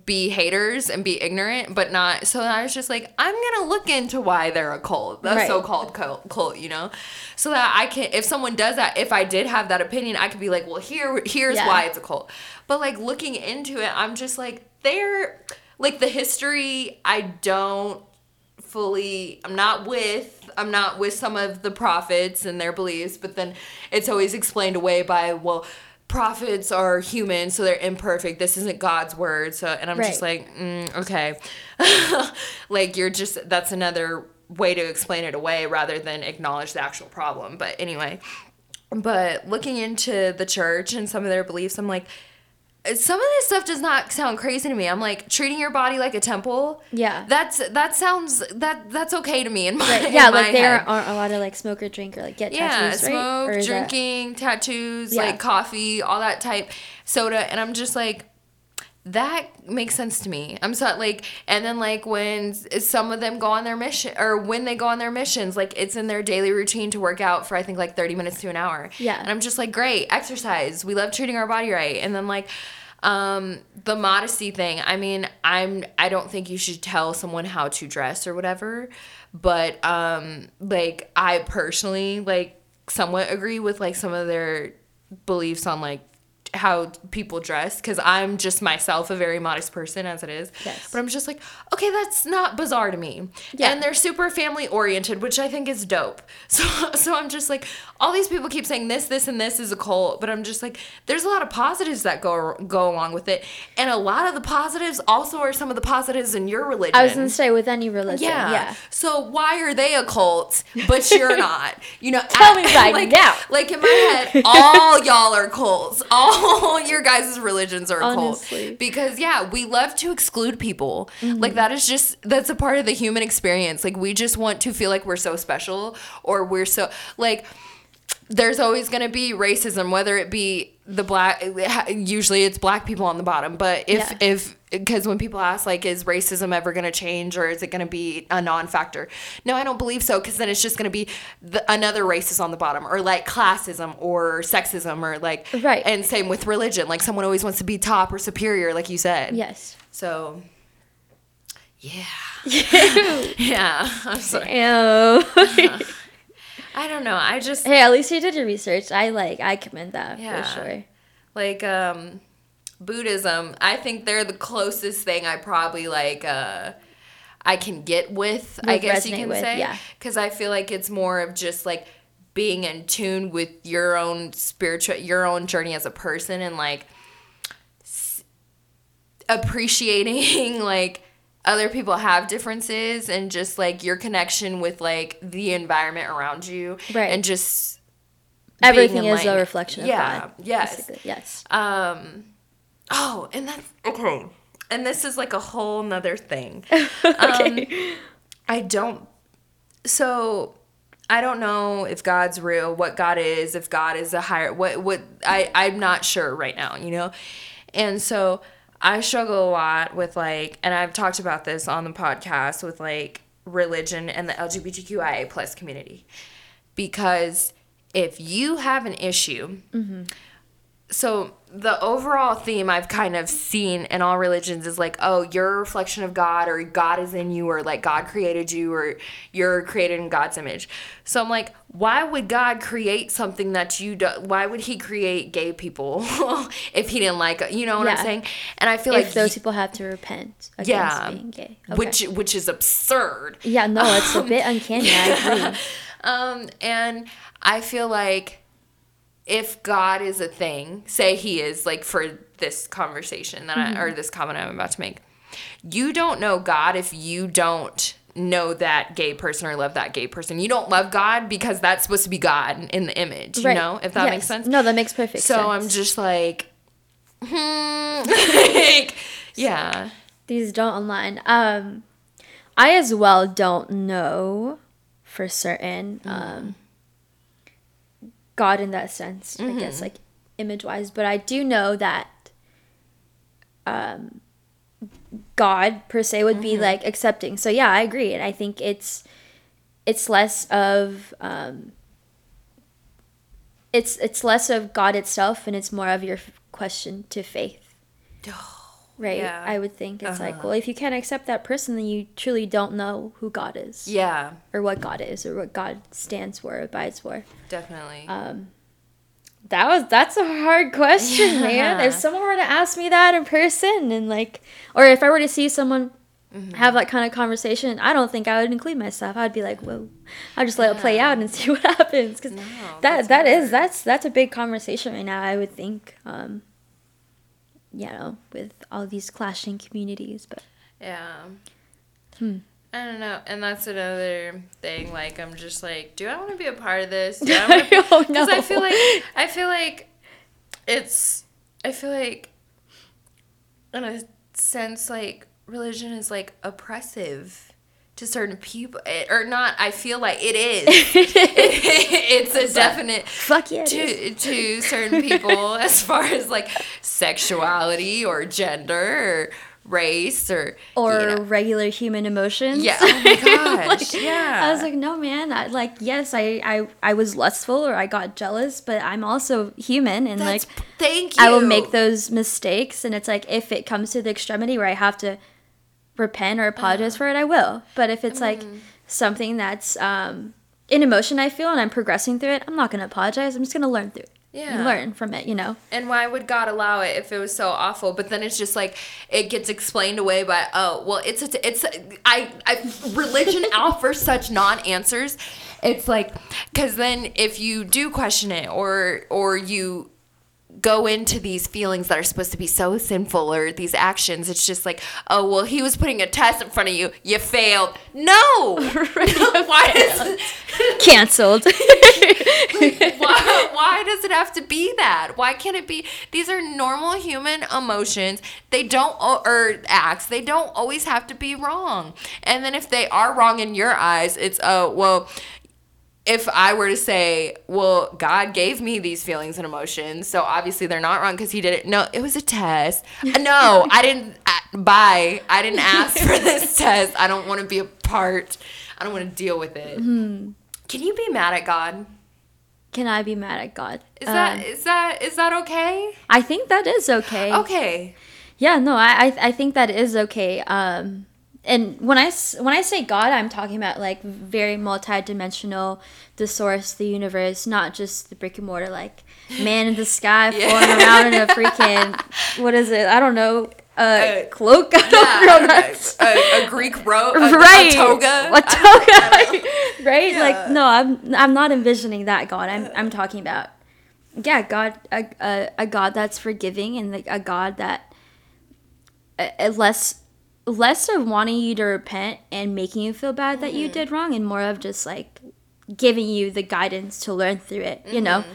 be haters and be ignorant, but not. So I was just like, I'm gonna look into why they're a cult, a Right. so-called cult, cult, you know, so that I can, if someone does that, if I did have that opinion, I could be like, well, here, here's Yeah. why it's a cult. But like looking into it, I'm just like, they're like the history. I don't fully. I'm not with. I'm not with some of the prophets and their beliefs, but then it's always explained away by well, prophets are human, so they're imperfect. This isn't God's word. So and I'm just like, mm, okay, like you're just that's another way to explain it away rather than acknowledge the actual problem. But anyway, but looking into the church and some of their beliefs, I'm like, some of this stuff does not sound crazy to me. I'm like treating your body like a temple. Yeah. That's that sounds that that's okay to me in my Right. in Yeah, my like there head. aren't a lot of like smoke or drink or like get yeah tattoos, right? smoke Or is that- drinking tattoos Yeah. like coffee all that type soda and I'm just like that makes sense to me. I'm so like, and then like when some of them go on their mission or when they go on their missions, like it's in their daily routine to work out for I think like 30 minutes to an hour. Yeah. And I'm just like, great, exercise. We love treating our body right. And then like, um, the modesty thing. I mean, I'm I don't think you should tell someone how to dress or whatever, but um, like I personally like somewhat agree with like some of their beliefs on like how people dress because I'm just myself a very modest person as it is. Yes. But I'm just like, okay, that's not bizarre to me. Yeah. And they're super family oriented, which I think is dope. So so I'm just like, all these people keep saying this, this, and this is a cult, but I'm just like, there's a lot of positives that go go along with it, and a lot of the positives also are some of the positives in your religion. I was gonna say with any religion. Yeah. Yeah. So why are they a cult, but you're not? You know, Tell me right like, now. Like in my head, all y'all are cults. All your guys' religions are Honestly. cults. Because yeah, we love to exclude people. Mm-hmm. Like that is just that's a part of the human experience. Like we just want to feel like we're so special or we're so like there's always going to be racism whether it be the black usually it's black people on the bottom but if Yeah. if because when people ask like is racism ever going to change or is it going to be a non-factor no i don't believe so because then it's just going to be the, another racist on the bottom or like classism or sexism or like Right. and same with religion like someone always wants to be top or superior like you said Yes. so yeah yeah i'm sorry Ew. i don't know i just hey, at least you did your research. I like. I commend that Yeah. for sure. like um buddhism i think they're the closest thing i probably like uh i can get with i guess you can with, say yeah. because i feel like it's more of just like being in tune with your own spiritual your own journey as a person and like s- appreciating like other people have differences and just like your connection with like the environment around you Right. and just being Everything is a enlightened. reflection of Yeah, God. yes. basically. Yes. Um, oh, and that's okay. And this is like a whole nother thing. Um, I don't. So, I don't know if God's real, what God is, if God is a higher, what what I I'm not sure right now, you know, and so I struggle a lot with like, and I've talked about this on the podcast with like religion and the LGBTQIA plus community, because if you have an issue mm-hmm. So the overall theme I've kind of seen in all religions is like, oh, you're a reflection of God, or God is in you, or like God created you, or you're created in God's image. So I'm like, why would God create something that you do? Why would He create gay people if He didn't like? You know what I'm saying? And I feel if like those people have to repent against Yeah. being gay. Okay. which which is absurd. yeah, no, it's a bit uncanny. I agree. Um, and I feel like if God is a thing, say He is, like for this conversation that I, or this comment I'm about to make, you don't know God if you don't know that gay person or love that gay person. You don't love God because that's supposed to be God in the image, you know, if that Yes. makes sense. No, that makes perfect so sense. So I'm just like, hmm, like, yeah. These don't align. Um, I as well don't know for certain Mm-hmm. um, God in that sense. I guess Mm-hmm. like image wise, but I do know that um, God per se would Mm-hmm. be like accepting. So yeah, I agree, and I think it's it's less of um, it's it's less of God itself, and it's more of your question to faith right? Yeah. I would think it's like, Uh-huh. well, if you can't accept that person, then you truly don't know who God is, Yeah, or what God is, or what God stands for, or abides for. definitely. Um, that was that's a hard question, man. If someone were to ask me that in person, and like, or if I were to see someone have that kind of conversation, I don't think I would include myself. I'd be like, whoa, I'll just let it play out and see what happens. Because No, that that is that's that's a big conversation right now. I would think, um, you know, with all these clashing communities. But Yeah. Hmm. I don't know, and that's another thing. Like, I'm just like, do I want to be a part of this? Do I want to? oh Because I feel like I feel like it's. I feel like, in a sense, like religion is like oppressive to certain people, Eh, or not. I feel like it is. it's a definite fuck yeah. to to certain people as far as like sexuality or gender or race or or you know. regular human emotions. Yeah. Oh my gosh. Like, yeah. I was like, no, man. I, like, yes, I, I, I was lustful or I got jealous, but I'm also human, and That's, like, thank you. I will make those mistakes. And it's like, if it comes to the extremity where I have to repent or apologize for it, I will. But if it's like something that's um, an emotion I feel and I'm progressing through it, I'm not gonna apologize. I'm just gonna learn through it. Yeah. Learn from it, you know. And why would God allow it if it was so awful? But then it's just like it gets explained away by oh well it's a, it's a, I I religion offers such non-answers. It's like because then if you do question it or or you go into these feelings that are supposed to be so sinful or these actions it's just like oh well he was putting a test in front of you you failed no why does Cancelled. why, why does it have to be that? Why can't it be? These are normal human emotions. They don't, al- or acts, they don't always have to be wrong. And then if they are wrong in your eyes, it's, oh, well, if I were to say, well, God gave me these feelings and emotions, so obviously they're not wrong because He did it. No, it was a test. No, I didn't. I, bye. I didn't ask for this test. I don't want to be a part. I don't want to deal with it. Can you be mad at God? Can I be mad at God? Is that Um, is that is that okay? I think that is okay. Okay. Yeah, no, I, I, I think that is okay. Um, and when I, when I say God, I'm talking about like very multi-dimensional, the source, the universe, not just the brick and mortar, like man in the sky Yeah. floating around in a freaking, what is it? I don't know, uh, Uh, cloak? I don't know. A, a Greek robe, a, right. a toga. A toga. right? Yeah. Like, no, I'm, I'm not envisioning that God. I'm, I'm talking about, yeah, God, a, a, a God that's forgiving and like a God that a, a less less of wanting you to repent and making you feel bad that you mm-hmm. did wrong and more of just like giving you the guidance to learn through it you know? Mm-hmm.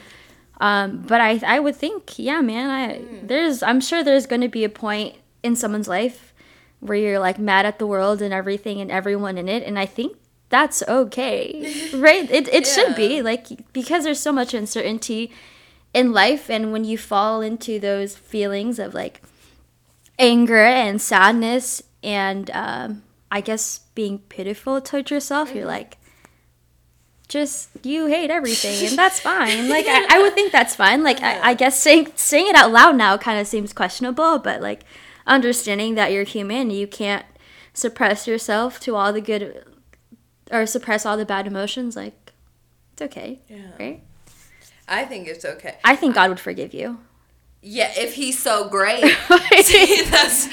Um, but I, I would think yeah man I mm. there's I'm sure there's going to be a point in someone's life where you're like mad at the world and everything and everyone in it and I think that's okay right? It, it should be like because there's so much uncertainty in life and when you fall into those feelings of like anger and sadness and um, I guess being pitiful towards yourself, you're like, just you hate everything, and that's fine. Like I, I would think that's fine. Like I, I guess saying saying it out loud now kind of seems questionable, but like understanding that you're human, you can't suppress yourself to all the good or suppress all the bad emotions. Like it's okay, Yeah. right? I think it's okay. I think God would forgive you. Yeah, if he's so great. See, that's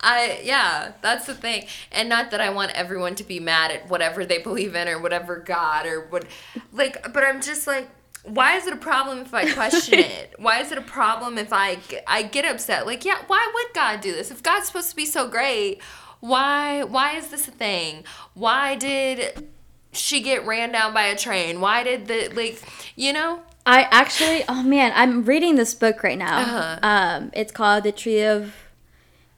I yeah, that's the thing. And not that I want everyone to be mad at whatever they believe in or whatever God or what like but I'm just like why is it a problem if I question it? Why is it a problem if I I get upset? Like, yeah, why would God do this? If God's supposed to be so great, why why is this a thing? Why did she get ran down by a train? Why did the like, you know? I actually, oh man, I'm reading this book right now. Uh-huh. Um, it's called The Tree of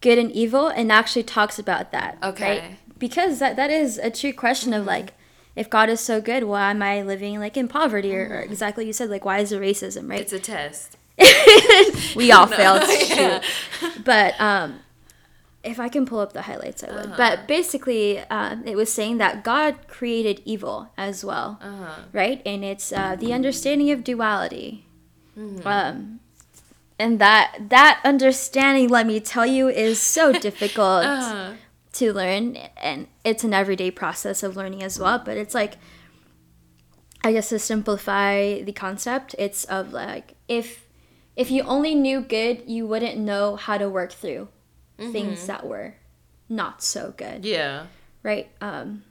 Good and Evil, and actually talks about that. Okay. Right? Because that that is a true question of like, if God is so good, why am I living like in poverty, or, or exactly you said, like, why is there racism, right? It's a test. we all No, failed. yeah. But um, if I can pull up the highlights, I would. Uh-huh. But basically, um, it was saying that God created evil as well, Uh-huh. right? And it's uh, the understanding of duality. Mm-hmm. Um, and that that understanding, let me tell you, is so difficult Uh-huh. to learn, and it's an everyday process of learning as well. But it's like, I guess to simplify the concept, it's of like if if you only knew good, you wouldn't know how to work through things that were not so good Yeah. right um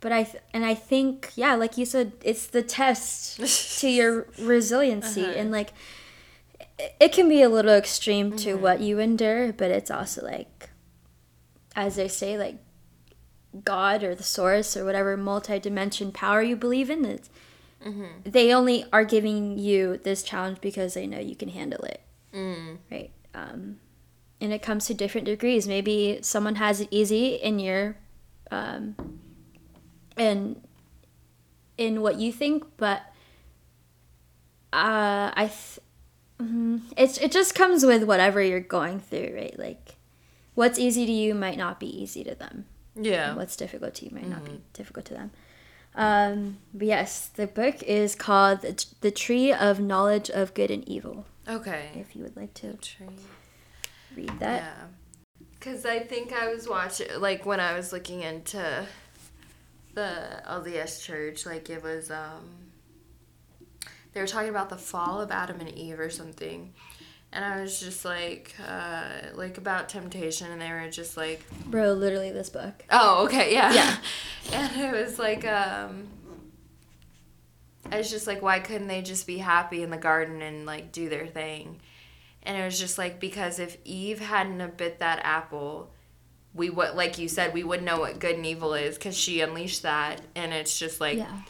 but i th- and i think yeah like you said it's the test to your resiliency Uh-huh. and like it, can be a little extreme to Mm-hmm. what you endure but it's also like as they say like god or the source or whatever multi-dimension power you believe in it Mm-hmm. they only are giving you this challenge because they know you can handle it Mm. right um, and it comes to different degrees maybe someone has it easy in your um, in in what you think but uh, i th- mm, it's it just comes with whatever you're going through right like what's easy to you might not be easy to them Yeah. what's difficult to you might not be difficult to them um, but yes the book is called the, the tree of knowledge of good and evil Okay. if you would like to Tree. read that Yeah. Because I think I was watching, like, when I was looking into the LDS church, like, it was, um, they were talking about the fall of Adam and Eve or something. And I was just like, uh, like about temptation, and they were just like, Bro, literally this book. Oh, okay, yeah. Yeah. and it was like, um, I was just like, why couldn't they just be happy in the garden and like do their thing? And it was just like because if Eve hadn't have bit that apple, we would like you said we wouldn't know what good and evil is because she unleashed that, and it's just like yeah.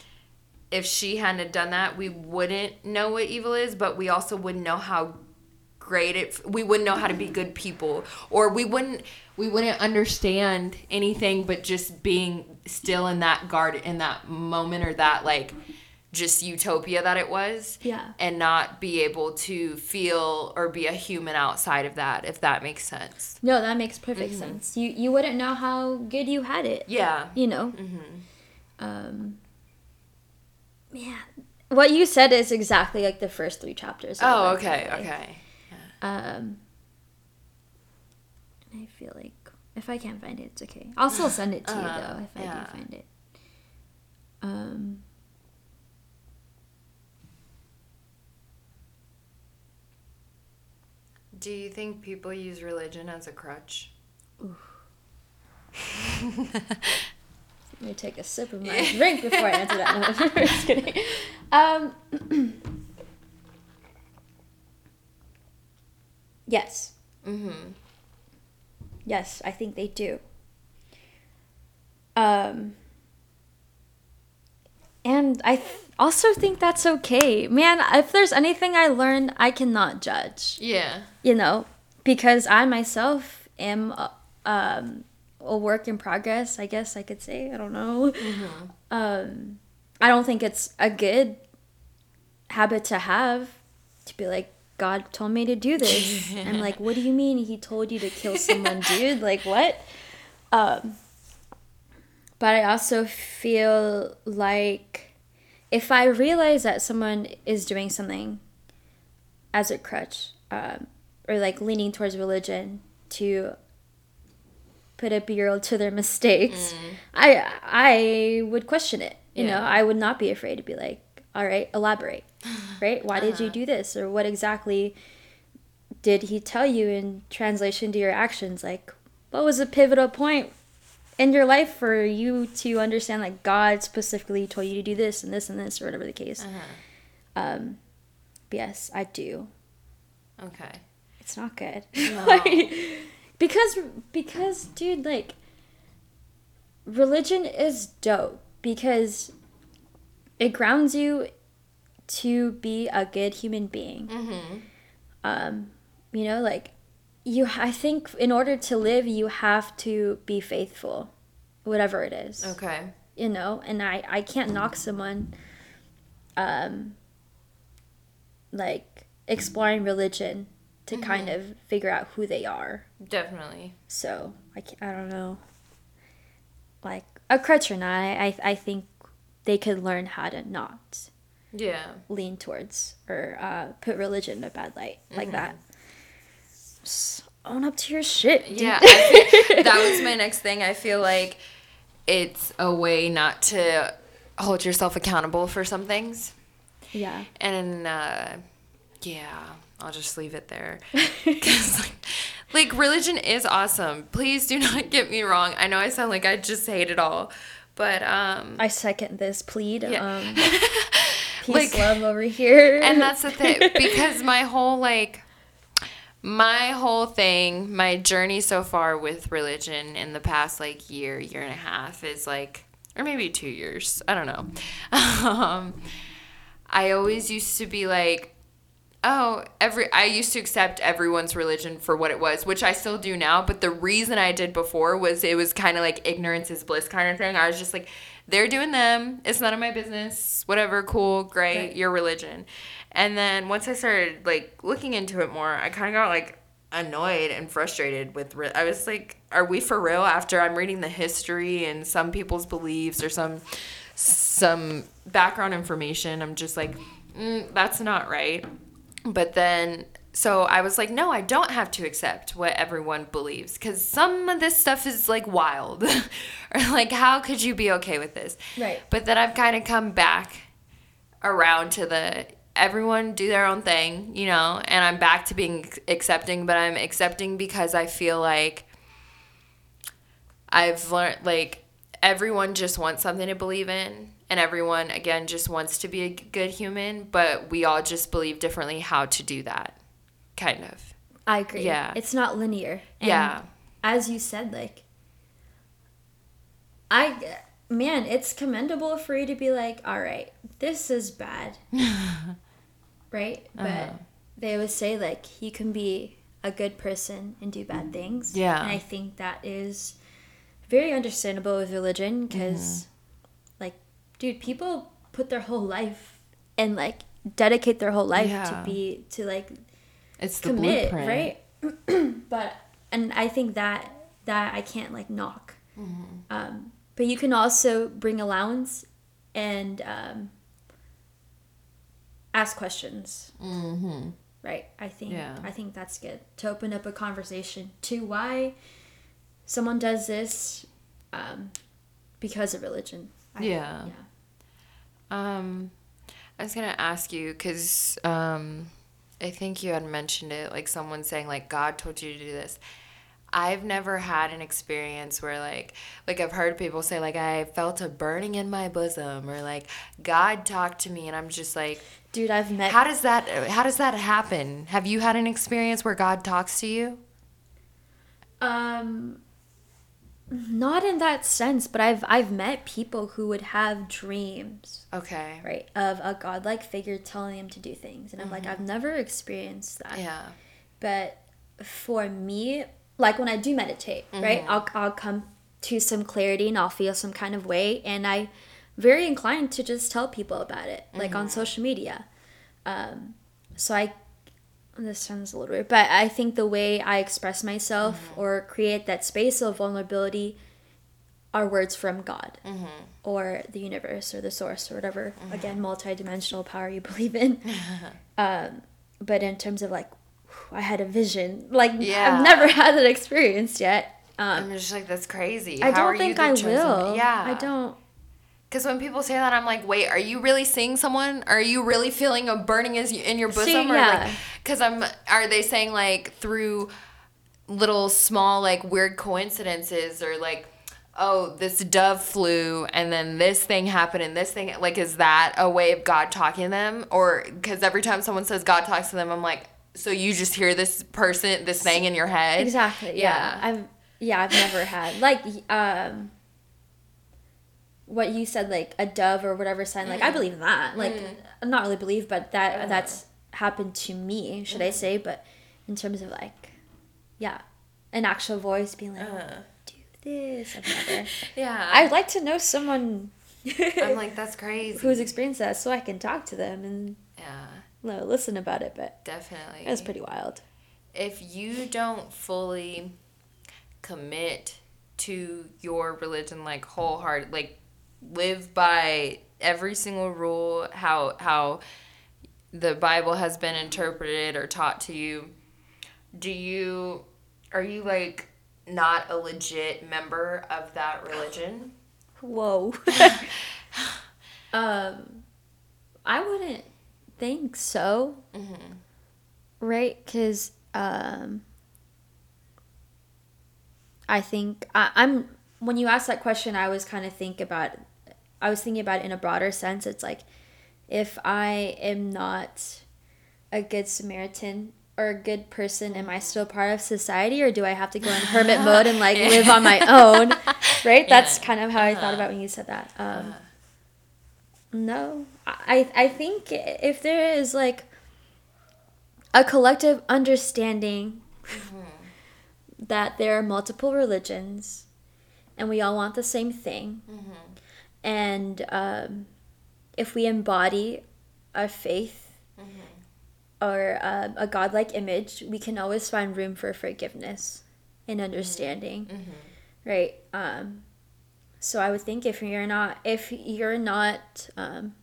If she hadn't done that, we wouldn't know what evil is, but we also wouldn't know how great it. We wouldn't know how to be good people, or we wouldn't we wouldn't understand anything but just being still in that guard in that moment or that like just utopia that it was Yeah. and not be able to feel or be a human outside of that if that makes sense No, that makes perfect sense. You you wouldn't know how good you had it. yeah You know. Mm-hmm. Um. Yeah. What you said is exactly like the first three chapters. of oh okay by the way. okay Um. I feel like if I can't find it, it's okay. I'll still send it to you Uh, though if I do find it. Um. do you think people use religion as a crutch Let me take a sip of my drink before I answer that. No, just kidding. Um, yes. mm-hmm Yes, I think they do. Um, and I th- also think that's okay. Man, if there's anything I learned, I cannot judge. yeah You know, because I myself am a, um, a work in progress, I guess I could say. I don't know. Um, I don't think it's a good habit to have to be like, God told me to do this. I'm like, what do you mean he told you to kill someone, dude? Like, what? Um, but I also feel like if I realize that someone is doing something as a crutch, um, or like leaning towards religion to put a bureau to their mistakes, mm. I I would question it. You know, I would not be afraid to be like, all right, elaborate, right? Why did you uh-huh. do this, or what exactly did he tell you in translation to your actions? Like, what was a pivotal point in your life for you to understand like God specifically told you to do this and this and this or whatever the case? Uh-huh. Um, yes, I do. okay It's not good. No. Like, because because dude, like religion is dope because it grounds you to be a good human being. mm-hmm. Um, you know, like you I think in order to live you have to be faithful whatever it is. Okay. You know and i i can't knock someone um like exploring religion to kind of figure out who they are. Definitely. So i i don't know. Like a crutch or not i i, I think they could learn how to not yeah. lean towards or uh, put religion in a bad light like that. Just own up to your shit dude. Yeah, that was my next thing. I feel like it's a way not to hold yourself accountable for some things. yeah. And uh, yeah, I'll just leave it there. Like, like religion is awesome. Please do not get me wrong. I know I sound like I just hate it all, but um I second this plead. Yeah. Um, peace, Like- love over here. and that's the thing because my whole like my whole thing my journey so far with religion in the past like year year and a half is like or maybe two years i don't know um, i always used to be like oh every i used to accept everyone's religion for what it was which i still do now but the reason i did before was it was kind of like ignorance is bliss kind of thing. I was just like they're doing them. It's none of my business. Whatever. Cool. Great. Right. your religion. And then once i started like looking into it more i kind of got like annoyed and frustrated with re- i was like are we for real? After i'm reading the history and some people's beliefs or some some background information i'm just like mm, that's not right but then, so I was like, no, I don't have to accept what everyone believes because some of this stuff is like wild. or like, how could you be okay with this? Right. But then I've kind of come back around to the everyone do their own thing, you know, and I'm back to being accepting, but I'm accepting because I feel like I've learned like everyone just wants something to believe in and everyone again just wants to be a good human but we all just believe differently how to do that kind of I agree. Yeah. It's not linear. And Yeah. As you said, like, I, man, it's commendable for you to be like, all right, this is bad. right? But Uh-huh. they always say, like, you can be a good person and do bad things. Yeah. And I think that is very understandable with religion because, Mm-hmm. Dude, people put their whole life and, like, dedicate their whole life Yeah. to be, to, like, it's the commit, blueprint right? but and I think that that I can't like knock. Mm-hmm. Um, but you can also bring allowance and um, ask questions. mm-hmm. Right. I think Yeah. I think that's good to open up a conversation to why someone does this um, because of religion. I- Yeah. Yeah. Um, I was gonna ask you because um, I think you had mentioned it, like someone saying like God told you to do this. I've never had an experience where like like I've heard people say like I felt a burning in my bosom or like God talked to me and I'm just like Dude, I've met how does that how does that happen? Have you had an experience where God talks to you? Um, not in that sense, but I've I've met people who would have dreams, Okay. right, of a godlike figure telling them to do things, and I'm like, mm-hmm. I've never experienced that. Yeah. But for me, like when I do meditate, right, mm-hmm. I'll I'll come to some clarity and I'll feel some kind of way, and I very inclined to just tell people about it, like on mm-hmm. social media. Um, so I this sounds a little weird, but I think the way I express myself or create that space of vulnerability are words from God or the universe or the source or whatever. Again, multidimensional power you believe in. um, but in terms of like, I had a vision. Like Yeah. I've never had that experience yet. Um, I'm just like that's crazy. I How don't think I will. Yeah. I don't. Because when people say that, I'm like, wait, are you really seeing someone? Are you really feeling a burning in your bosom? See, yeah. like, because I'm, are they saying like through little small like weird coincidences or like, oh, this dove flew and then this thing happened and this thing, like, is that a way of God talking to them? Or because every time someone says God talks to them, I'm like, so you just hear this person, this thing in your head? Exactly. Yeah. I've yeah, I've never had like um what you said like a dove or whatever sign like I mm. believe in that. Like mm. not really believe but that that's happened to me, should I mm. say, but in terms of like yeah, an actual voice being like Uh, do this. Yeah. I'd like to know someone I'm like, that's crazy. who's experienced that so I can talk to them and yeah, know, listen about it, but definitely. it was pretty wild. if you don't fully commit to your religion like wholehearted like live by every single rule how how the bible has been interpreted or taught to you do you are you like not a legit member of that religion Whoa. um, I wouldn't think so. Right? Because um, I think I, I'm when you asked that question, I was kind of think about I was thinking about it in a broader sense. It's like if I am not a good Samaritan or a good person, am I still part of society or do I have to go in hermit mode and like live on my own? Right? That's Yeah. kind of how I thought Uh-huh. about when you said that. Um, Uh, no, I I think if there is like a collective understanding that there are multiple religions and we all want the same thing, and um, if we embody a faith or um, a godlike image, we can always find room for forgiveness and understanding, right? Um, so I would think if you're not if you're not um,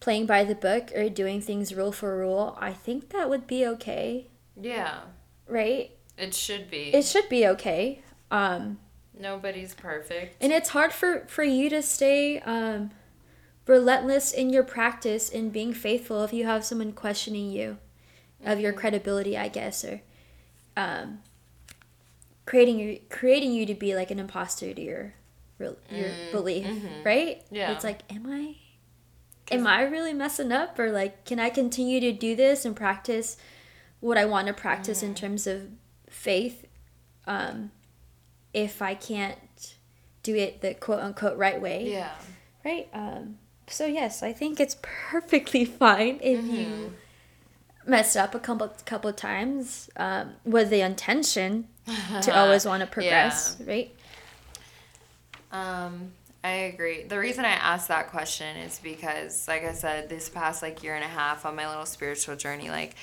playing by the book or doing things rule for rule, I think that would be okay, yeah, right? it should be. It should be okay. Um, Nobody's perfect. and it's hard for for you to stay um, relentless in your practice in being faithful if you have someone questioning you of your credibility, I guess, or um, creating you creating you to be like an imposter to your your belief, right? Yeah. It's like, am I am I really messing up, or like, can I continue to do this and practice what I want to practice in terms of faith? Um, if I can't do it the quote unquote right way, yeah. right? Um, so yes, I think it's perfectly fine if Mm-hmm. you messed up a couple couple times um, with the intention to always want to progress, right? Um, I agree. The reason I asked that question is because, like I said, this past like year and a half on my little spiritual journey, like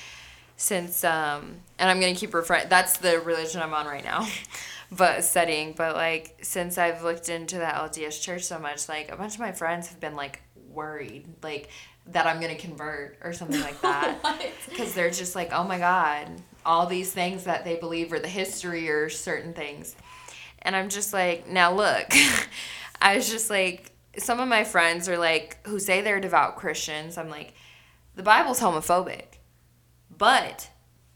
since um, and I'm gonna keep referring. That's the religion I'm on right now, but studying. But like since I've looked into the LDS Church so much, like a bunch of my friends have been like worried, like that I'm gonna convert or something like that because they're just like, oh my god, all these things that they believe or the history or certain things. And I'm just like, now look, I was just like, some of my friends are like, who say they're devout Christians, I'm like, the Bible's homophobic, but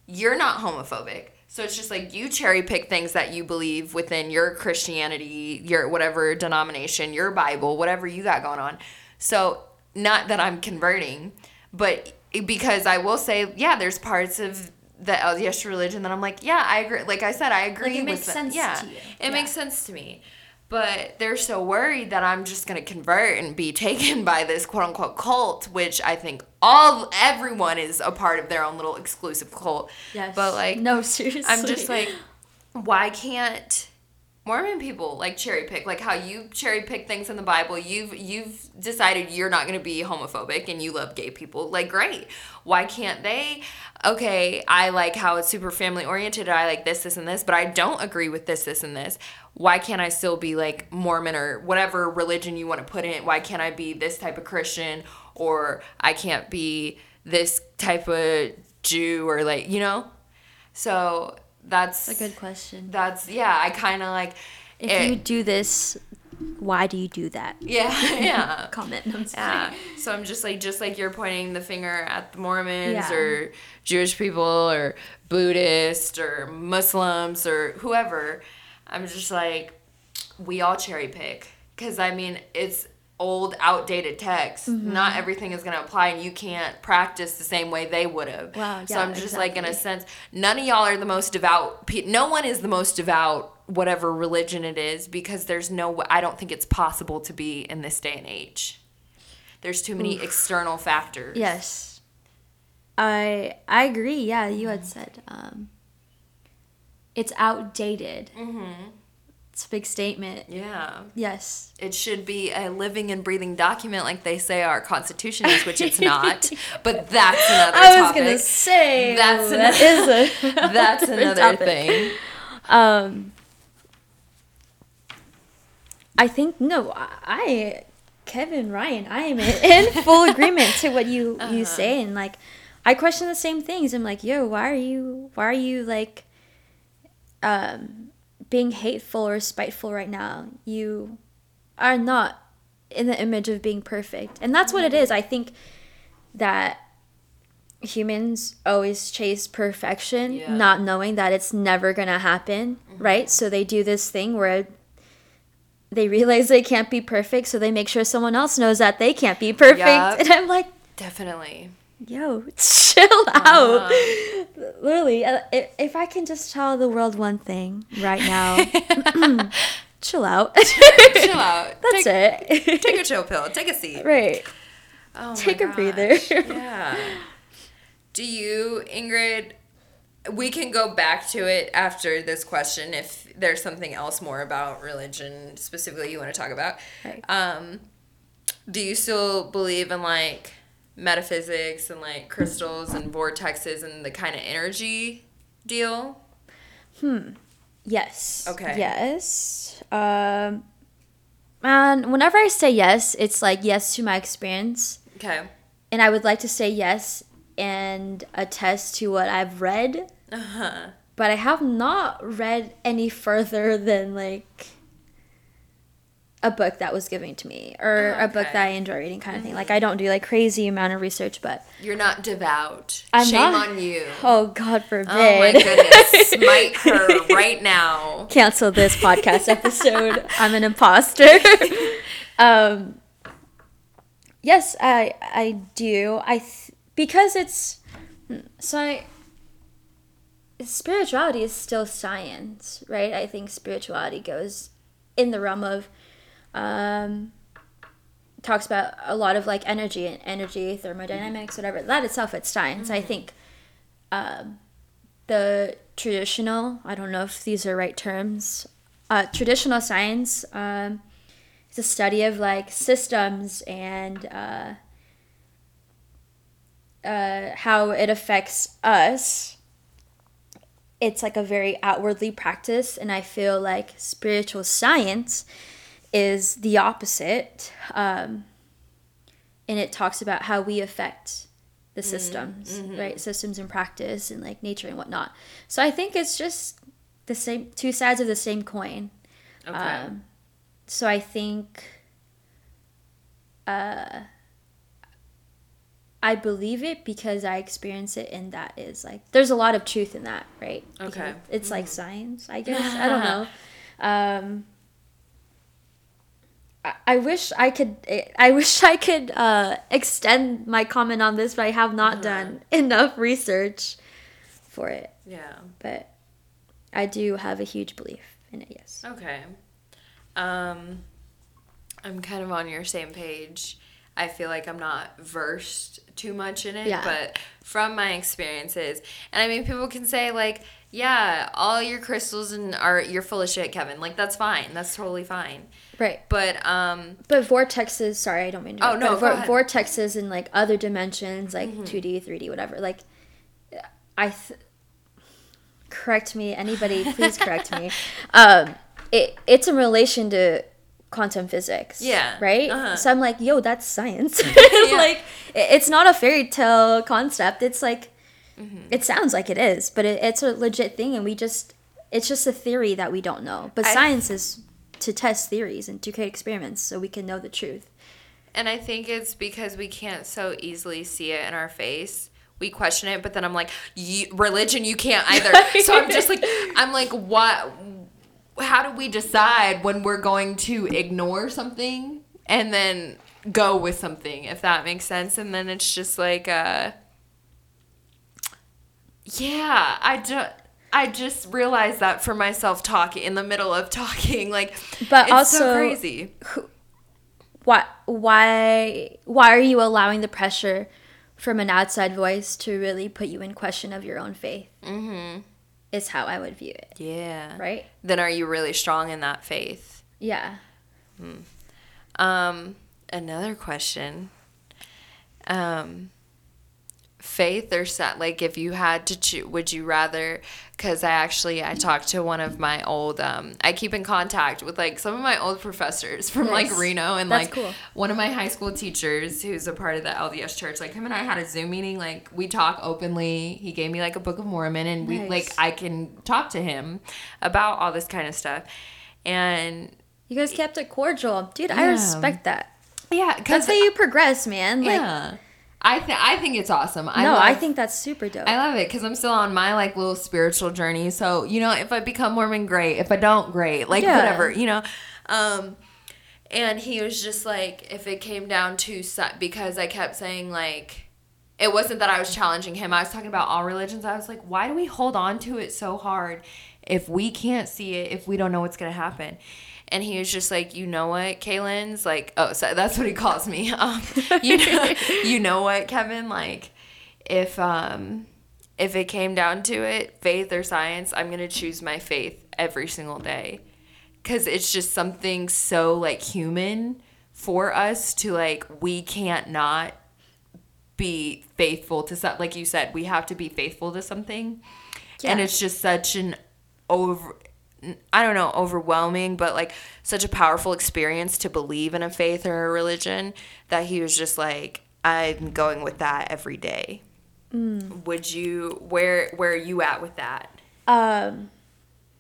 you're not homophobic. So it's just like you cherry pick things that you believe within your Christianity, your whatever denomination, your Bible, whatever you got going on. So not that I'm converting, but because I will say, yeah, there's parts of the LDS religion that I'm like, yeah, I agree. Like I said, I agree it with makes sense yeah, to you. It Yeah. makes sense to me. But they're so worried that I'm just gonna convert and be taken by this quote unquote cult, which I think all everyone is a part of their own little exclusive cult. Yes. But like no, seriously. I'm just like, why can't Mormon people like cherry pick? Like how you cherry pick things in the Bible. You've you've decided you're not gonna be homophobic and you love gay people. Like great. Why can't they? Okay, I like how it's super family oriented. I like this, this, and this, but I don't agree with this, this, and this. Why can't I still be like Mormon or whatever religion you want to put in? it? Why can't I be this type of Christian or I can't be this type of Jew or like you know? So that's a good question. that's yeah. I kind of like If it- you do this, why do you do that? yeah yeah. Comment. No, I'm just Yeah. So I'm just like just like you're pointing the finger at the Mormons Yeah. or Jewish people or Buddhist or Muslims or whoever. I'm just like we all cherry pick cuz I mean it's old outdated text. Mm-hmm. Not everything is going to apply and you can't practice the same way they would have. Wow, so yeah, I'm just like in a sense none of y'all are the most devout pe- no one is the most devout whatever religion it is because there's no I don't think it's possible to be in this day and age. There's too many external factors. Yes. I I agree. Yeah, you had said um, it's outdated. Mhm. It's a big statement. Yeah. Yes. It should be a living and breathing document like they say our constitution is, which it's not. But that's another I was topic. gonna say That's that is a that's another topic. thing. Um, I think no, I, Kevin Ryan, I am in, in full agreement to what you Uh-huh. you say, and like I question the same things. I'm like, yo, why are you why are you like um being hateful or spiteful right now? You are not in the image of being perfect, and that's what it is. I think that humans always chase perfection, Yeah. Mm-hmm. not knowing that it's never gonna happen, right? So they do this thing where they realize they can't be perfect, so they make sure someone else knows that they can't be perfect. Yup. And I'm like, Definitely. yo, chill out. Literally, uh, if, if I can just tell the world one thing right now, chill out. Chill out. That's take, it. Take a chill pill. Take a seat. right. Oh Take a gosh. breather. yeah. Do you, Ingrid? We can go back to it after this question if there's something else more about religion specifically you want to talk about. Right. Um, do you still believe in like metaphysics and like crystals and vortexes and the kind of energy deal? Hmm. Yes. Okay. Yes. Um, and whenever I say yes, it's like yes to my experience, Okay. and I would like to say yes and attest to what I've read, Uh huh. but I have not read any further than like a book that was given to me or Oh, a book that I enjoy reading, kind of thing. Like I don't do like crazy amount of research, but You're not devout. I'm Shame not- on you. oh God forbid! Oh my goodness. Smite her right now. cancel this podcast episode. I'm an imposter. um, yes, I I do. I th- because it's so I spirituality is still science, right? I think spirituality goes in the realm of um talks about a lot of like energy and energy thermodynamics whatever. That itself it's science i think. Um the traditional i don't know if these are right terms uh, traditional science um, is a study of like systems and uh, uh, how it affects us. It's like a very outwardly practice and i feel like spiritual science is the opposite um, and it talks about how we affect the systems right? Systems and practice and like nature and whatnot. So i think it's just the same two sides of the same coin. Okay. um, so i think uh, i believe it because i experience it and that is like there's a lot of truth in that right? Okay. Because it's like science i guess. I don't know. Um, I- wish I could. I wish I could uh, extend my comment on this, but I have not done enough research for it. yeah. But I do have a huge belief in it. Yes. Okay. Um, I'm kind of on your same page. I feel like I'm not versed too much in it, Yeah. but from my experiences, and I mean, people can say like, "Yeah, all your crystals and are you're full of shit, Kevin." Like that's fine. That's totally fine. Right. But um, But vortexes. Sorry, I don't mean to. Oh, no, but vortexes in like other dimensions, like 2D, 3D, whatever. Like, I. Th- correct me, anybody. Please correct me. Um, it it's in relation to quantum physics. Yeah, Right. uh-huh. So I'm like, yo, that's science. Yeah. like, it's not a fairy tale concept. It's like, Mm-hmm. it sounds like it is, but it, it's a legit thing, and we just. It's just a theory that we don't know. But I- science is to test theories and to create experiments so we can know the truth. And I think it's because we can't so easily see it in our face. We question it, but then I'm like, "You- religion, you can't either. so I'm just like, I'm like, what? How do we decide when we're going to ignore something and then go with something, if that makes sense? And then it's just like, uh, yeah, I just. I just realized that for myself talking in the middle of talking, like, But it's so also- crazy. why why why are you allowing the pressure from an outside voice to really put you in question of your own faith Mm-hmm. is how i would view it Yeah. right then are you really strong in that faith? yeah Um, another question. Um, faith or set like if you had to choose would you rather because i actually i talked to one of my old um i keep in contact with like some of my old professors from like reno and That's like cool. one of my high school teachers who's a part of the lds church like him and i had a zoom meeting like we talk openly. He gave me like a book of mormon and we like i can talk to him about all this kind of stuff. And you guys kept it cordial. Dude i respect that. Yeah that's because how you progress man. Like yeah. I think I think it's awesome. I no, love, I think that's super dope. I love it because I'm still on my like little spiritual journey. So you know, if I become Mormon, great. If I don't, great. Like Yeah. whatever, you know. Um, and he was just like, if it came down to su- because I kept saying like, it wasn't that I was challenging him. I was talking about all religions. I was like, why do we hold on to it so hard if we can't see it? If we don't know what's gonna happen? And he was just like, you know what, Kaylin's like, oh, so that's what he calls me. Um, you know, you know what, Kevin? Like, if um, if it came down to it, faith or science, I'm gonna choose my faith every single day, cause it's just something so like human for us to like we can't not be faithful to something. Like you said, we have to be faithful to something, and it's just such an over I don't know, overwhelming, but like such a powerful experience to believe in a faith or a religion that he was just like, I'm going with that every day. Would you where where are you at with that? um,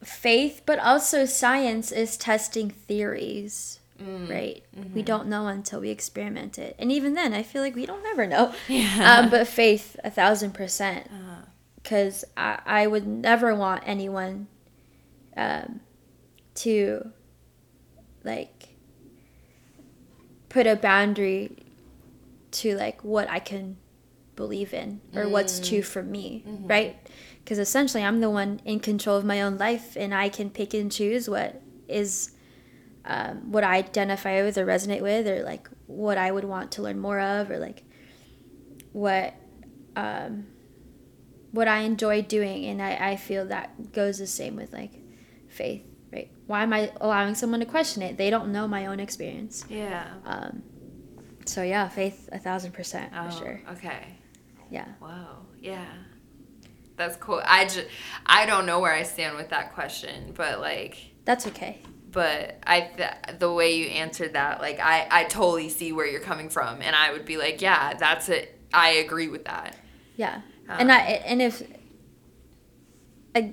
faith, but also science is testing theories, right? We don't know until we experiment it, and even then, I feel like we don't ever know. Yeah. Um, but faith, a thousand percent, because I, I would never want anyone um, to like put a boundary to like what I can believe in or what's true for me, right? Because essentially, I'm the one in control of my own life, and I can pick and choose what is um, what I identify with or resonate with, or like what I would want to learn more of, or like what um, what I enjoy doing, and I, I feel that goes the same with like faith, right? Why am I allowing someone to question it? They don't know my own experience. Yeah. Um, so yeah, faith a thousand percent for Oh, sure. Okay. Yeah. Wow. Yeah. That's cool. I just I don't know where I stand with that question, but like That's okay. but I th- the way you answered that, like I I totally see where you're coming from, and I would be like, yeah, that's it. I agree with that. Yeah. and I Um, and if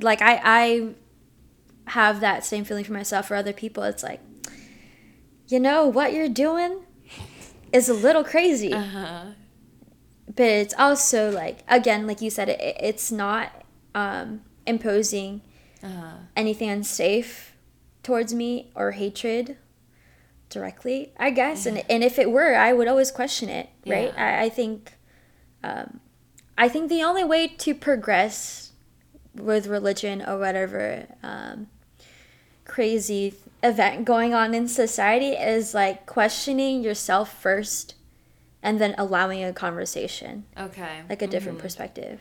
like I I have that same feeling for myself or other people, it's like you know what you're doing is a little crazy. Uh-huh. but it's also like again like you said it, it- it's not um, imposing Uh-huh. anything unsafe towards me or hatred directly i guess and, and if it were i would always question it right Yeah. I, I think um, i think the only way to progress with religion or whatever um, crazy event going on in society is like questioning yourself first and then allowing a conversation Okay. like a different perspective.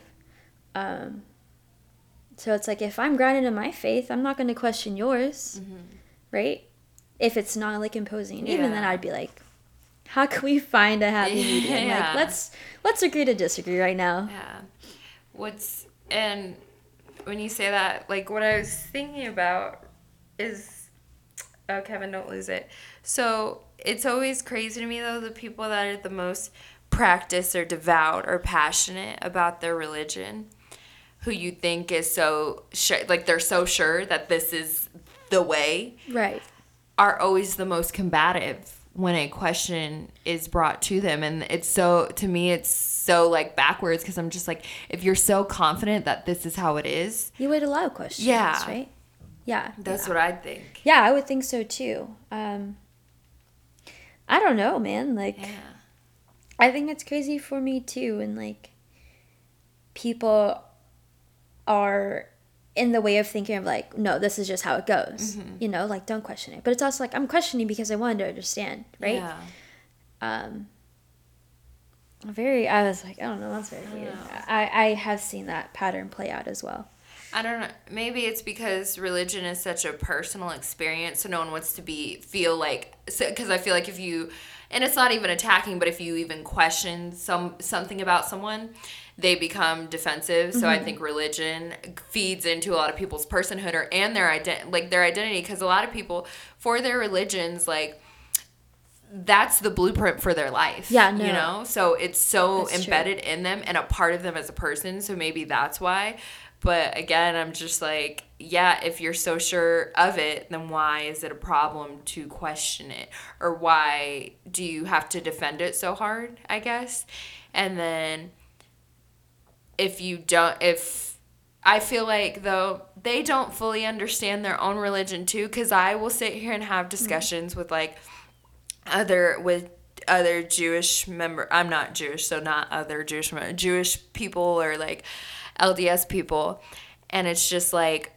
Um, so it's like if I'm grounded in my faith, I'm not going to question yours, right? If it's not like imposing, and even then I'd be like, how can we find a happy medium? Yeah. Like let's let's agree to disagree right now. Yeah. What's and when you say that, like what I was thinking about is oh Kevin, don't lose it. So it's always crazy to me though the people that are the most practiced or devout or passionate about their religion, who you think is so sure, like they're so sure that this is the way, Right. are always the most combative when a question is brought to them and it's so to me it's so like backwards because i'm just like if you're so confident that this is how it is You would allow questions, Yeah. right? Yeah. that's yeah. what i'd think Yeah, I would think so too. Um, I don't know, man. Like, yeah I think it's crazy for me too, and like people are in the way of thinking of like, no, this is just how it goes. Mm-hmm. You know, like don't question it. But it's also like I'm questioning because I wanted to understand, right? yeah Um very I was like, I don't know, that's very weird. I, I have seen that pattern play out as well. I don't know maybe it's because religion is such a personal experience so no one wants to be feel like because i feel like if you and it's not even attacking but if you even question some something about someone they become defensive so i mm-hmm. think religion feeds into a lot of people's personhood or and their ident- like their identity because a lot of people for their religions like that's the blueprint for their life Yeah, no. you know so it's so That's true. embedded in them and a part of them as a person so maybe that's why But again, I'm just like, yeah, if you're so sure of it, then why is it a problem to question it? Or why do you have to defend it so hard, I guess? And then if you don't, if I feel like though they don't fully understand their own religion too, because I will sit here and have mm-hmm. discussions with like other, with other Jewish member. I'm not Jewish, so not other Jewish Jewish people or like LDS people, and it's just like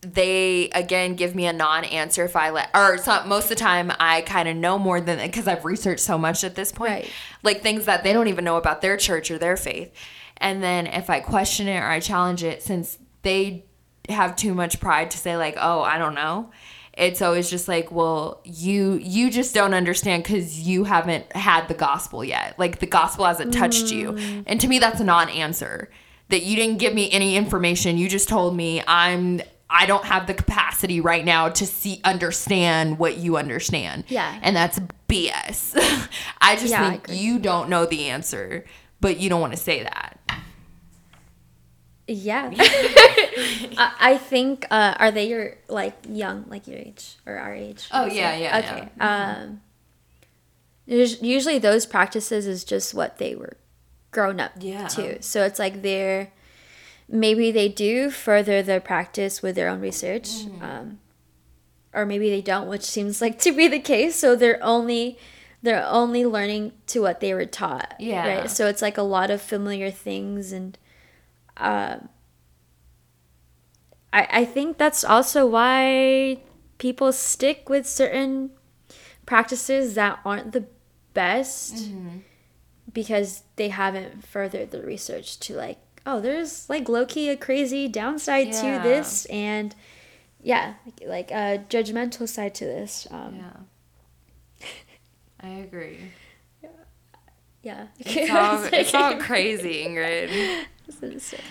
they again give me a non-answer if I let or it's not most of the time I kind of know more than because I've researched so much at this point, Right. like things that they don't even know about their church or their faith, and then if I question it or I challenge it, since they have too much pride to say like, oh, I don't know. It's always just like, well, you you just don't understand because you haven't had the gospel yet. Like the gospel hasn't touched you, mm. and to me, that's a non-answer. That you didn't give me any information. You just told me I'm I don't have the capacity right now to see understand what you understand. Yeah. and that's BS. I just Yeah, think agree. you don't know the answer, but you don't want to say that. Yeah. I, I think uh, are they your like young like your age or our age? Oh, yeah, yeah, Okay. Um, us- usually those practices is just what they were grown up Yeah. to. So it's like they're maybe they do further their practice with their own research, Mm-hmm. um, or maybe they don't, which seems like to be the case. So they're only they're only learning to what they were taught. Yeah. Right. So it's like a lot of familiar things and. Um, I, I think that's also why people stick with certain practices that aren't the best Mm-hmm. Because they haven't furthered the research to like oh there's like low-key a crazy downside Yeah. to this and yeah like, like a judgmental side to this um, Yeah, I agree. yeah It's all, it's all crazy, Ingrid.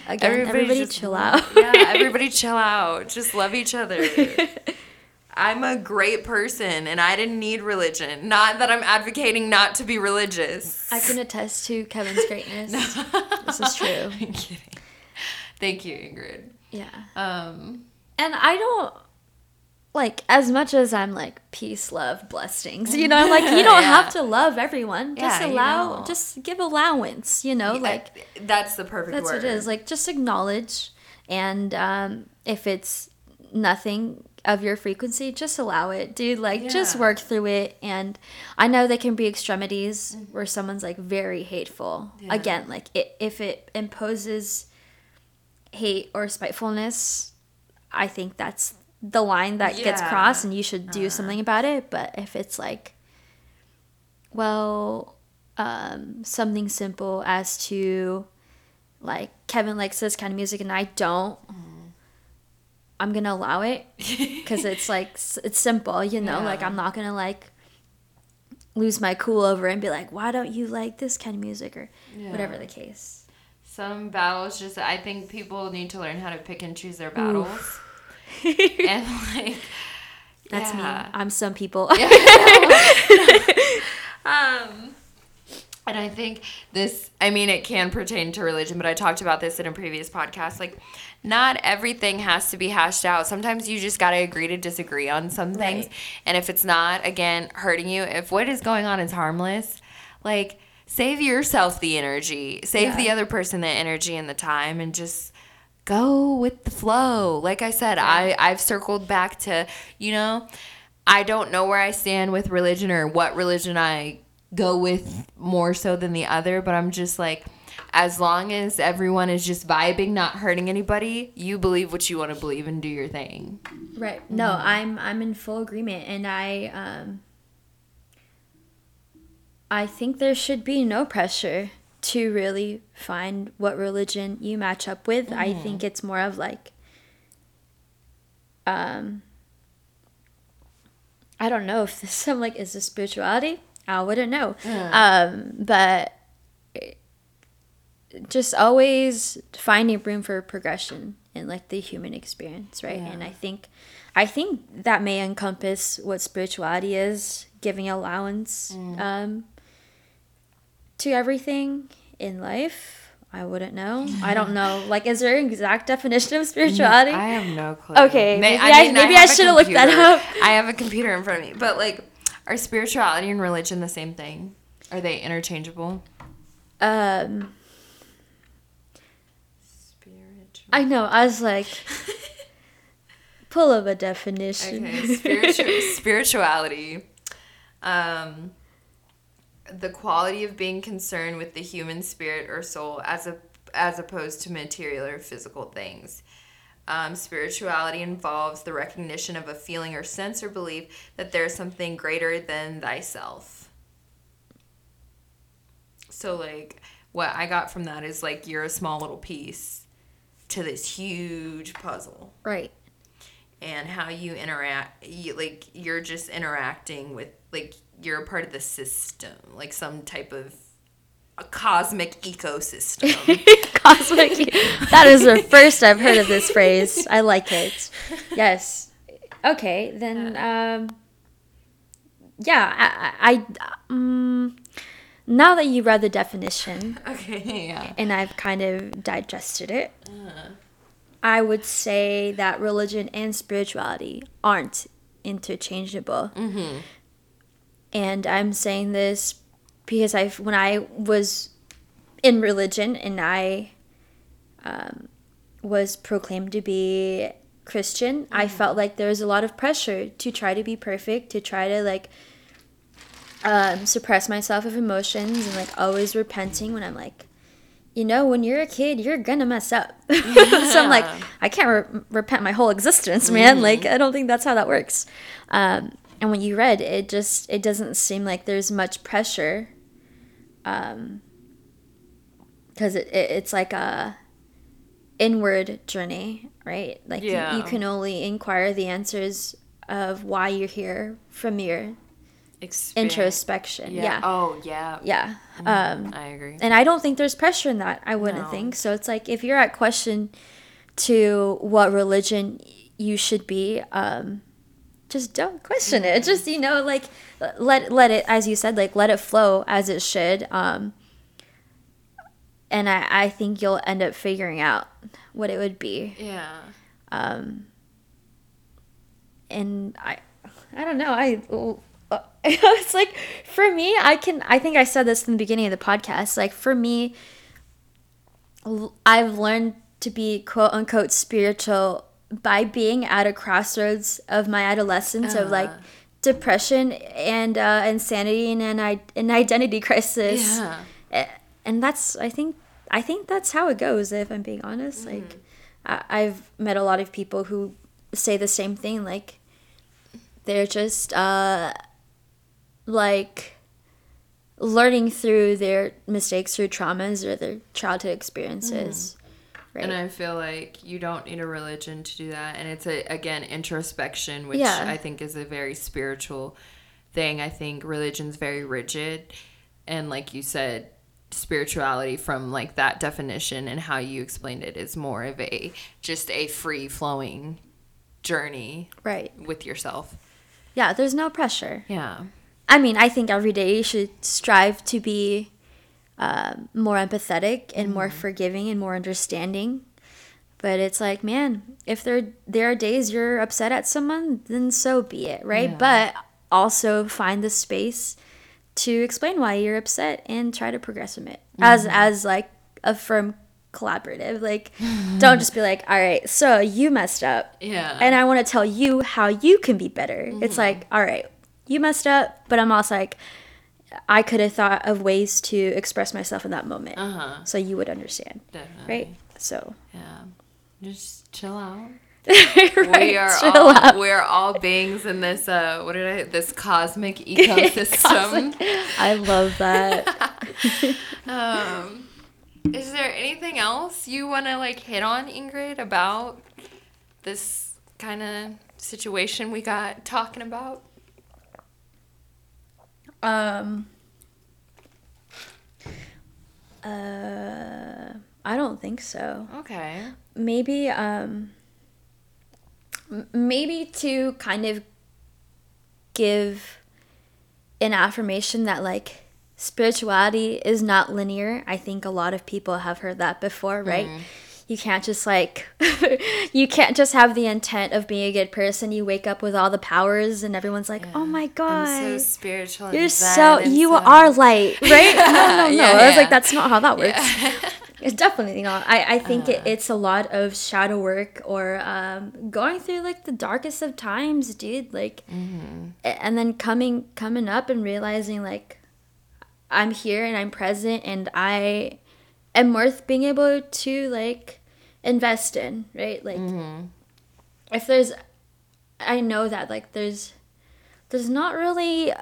again everybody, just- chill out yeah, everybody chill out. Just love each other. I'm a great person and I didn't need religion. Not that I'm advocating not to be religious. I can attest to Kevin's greatness. this is true. I'm kidding. Thank you, Ingrid. Yeah. Um, And I don't like as much as I'm like peace, love, blessings. You know, I'm like you don't Yeah. have to love everyone. Just Yeah, you allow, don't. just give allowance. You know, like I- that's the perfect that's word. what it is. Like just acknowledge, and um, if it's nothing of your frequency, just allow it, dude. Like just work through it. And I know there can be extremities where someone's like very hateful. Mm-hmm. Yeah. Again, like it, if it imposes hate or spitefulness, I think that's the line that gets crossed, and you should do Uh-huh. something about it. But if it's like, well, um, something simple as to like Kevin likes this kind of music and I don't, I'm gonna allow it because it's like it's simple, you know. Like I'm not gonna like lose my cool over and be like, why don't you like this kind of music or whatever the case. Some battles just I think people need to learn how to pick and choose their battles. and like That's yeah. me. I'm some people. Um, and I think this, I mean, it can pertain to religion, but I talked about this in a previous podcast. Like, not everything has to be hashed out. Sometimes you just got to agree to disagree on some things. Right. And if it's not, again, hurting you, if what is going on is harmless, like, save yourself the energy, save Yeah. the other person the energy and the time, and just go with the flow. Like I said, I, I've circled back to, you know, I don't know where I stand with religion or what religion I go with more so than the other, but I'm just like, as long as everyone is just vibing, not hurting anybody, you believe what you want to believe and do your thing. Right. No, I'm I'm in full agreement and I um I think there should be no pressure to really find what religion you match up with. I think it's more of like um I don't know if this I'm like is this spirituality? I wouldn't know. Um but just always finding room for progression in like the human experience right Yeah. and i think i think that may encompass what spirituality is giving allowance um, to everything in life I wouldn't know. I don't know. Like, is there an exact definition of spirituality? I have no clue. Okay, maybe I- maybe I have a should've looked that up. I have a computer in front of me, but like, are spirituality and religion the same thing? Are they interchangeable? um, Spiritual. I know. I was like, pull up a definition. Okay, spiritual, spirituality. Um, the quality of being concerned with the human spirit or soul as a as opposed to material or physical things. Um, spirituality involves the recognition of a feeling or sense or belief that there is something greater than thyself. So, like, what I got from that is like you're a small little piece to this huge puzzle right. and how you interact you, like you're just interacting with like you're a part of the system like some type of a cosmic ecosystem Cosmic. that is the first I've heard of this phrase. I like it. Yes. Okay, then. Um, yeah, I. I um, now that you read the definition okay yeah and I've kind of digested it, I would say that religion and spirituality aren't interchangeable. mm-hmm. and I'm saying this because I when I was in religion and I um, was proclaimed to be Christian, I felt like there was a lot of pressure to try to be perfect, to try to like um, suppress myself of emotions and like always repenting when I'm like, you know, when you're a kid, you're gonna mess up. so I'm like, I can't re- repent my whole existence, man. Like, I don't think that's how that works. Um, and when you read, it just it doesn't seem like there's much pressure, um, because it, it it's like a inward journey, right? Like you- you, can only inquire the answers of why you're here from your Experience. introspection. yeah. Yeah, oh yeah yeah. Um, i agree and I don't think there's pressure in that. I wouldn't No. think so. It's like if you're at question to what religion you should be, um, just don't question it. Just you know, like let let it, as you said, like let it flow as it should. Um, and I I think you'll end up figuring out what it would be. yeah Um, and I I don't know. I it's like for me, I can I think I said this in the beginning of the podcast. Like for me, i've learned to be quote unquote spiritual by being at a crossroads of my adolescence of like Uh. depression and uh, insanity and an, i- an identity crisis. yeah and that's I think I think that's how it goes. If I'm being honest, like I, I've met a lot of people who say the same thing. Like they're just uh, like learning through their mistakes, through traumas or their childhood experiences. Right. And I feel like you don't need a religion to do that. And it's a again introspection, which Yeah. I think is a very spiritual thing. I think religion's very rigid, and like you said, spirituality from like that definition and how you explained it is more of a just a free flowing journey right. with yourself. Yeah. There's no pressure. Yeah. I mean, I think every day you should strive to be um, more empathetic and more forgiving and more understanding. But it's like, man, if there there are days you're upset at someone, then so be it, right? Yeah. But also find the space to explain why you're upset and try to progress from it as as like a firm collaborative. Like, don't just be like, all right, so you messed up, Yeah. and I want to tell you how you can be better. It's like, all right, you messed up, but I'm also like, I could have thought of ways to express myself in that moment, uh huh. so you would understand, Definitely. right? So, Yeah. Just chill out. right, we are all out. we are all beings in this uh what did I this cosmic ecosystem. I love that. um is there anything else you want to like hit on Ingrid about this kind of situation we got talking about? Um. Uh, I don't think so. Okay. maybe um maybe to kind of give an affirmation that like spirituality is not linear. I think a lot of people have heard that before, right? Mm. You can't just like you can't just have the intent of being a good person. You wake up with all the powers and everyone's like, "Oh my god." I'm so spiritual. You're so you so- are light, right? No, no, no. Yeah, I was yeah. like, that's not how that works. It's definitely not. I, I think Uh. it, it's a lot of shadow work or um, going through like the darkest of times, dude. Like, Mm-hmm. and then coming coming up and realizing like I'm here and I'm present and I am worth being able to like invest in, right? Like, if there's, I know that like there's there's not really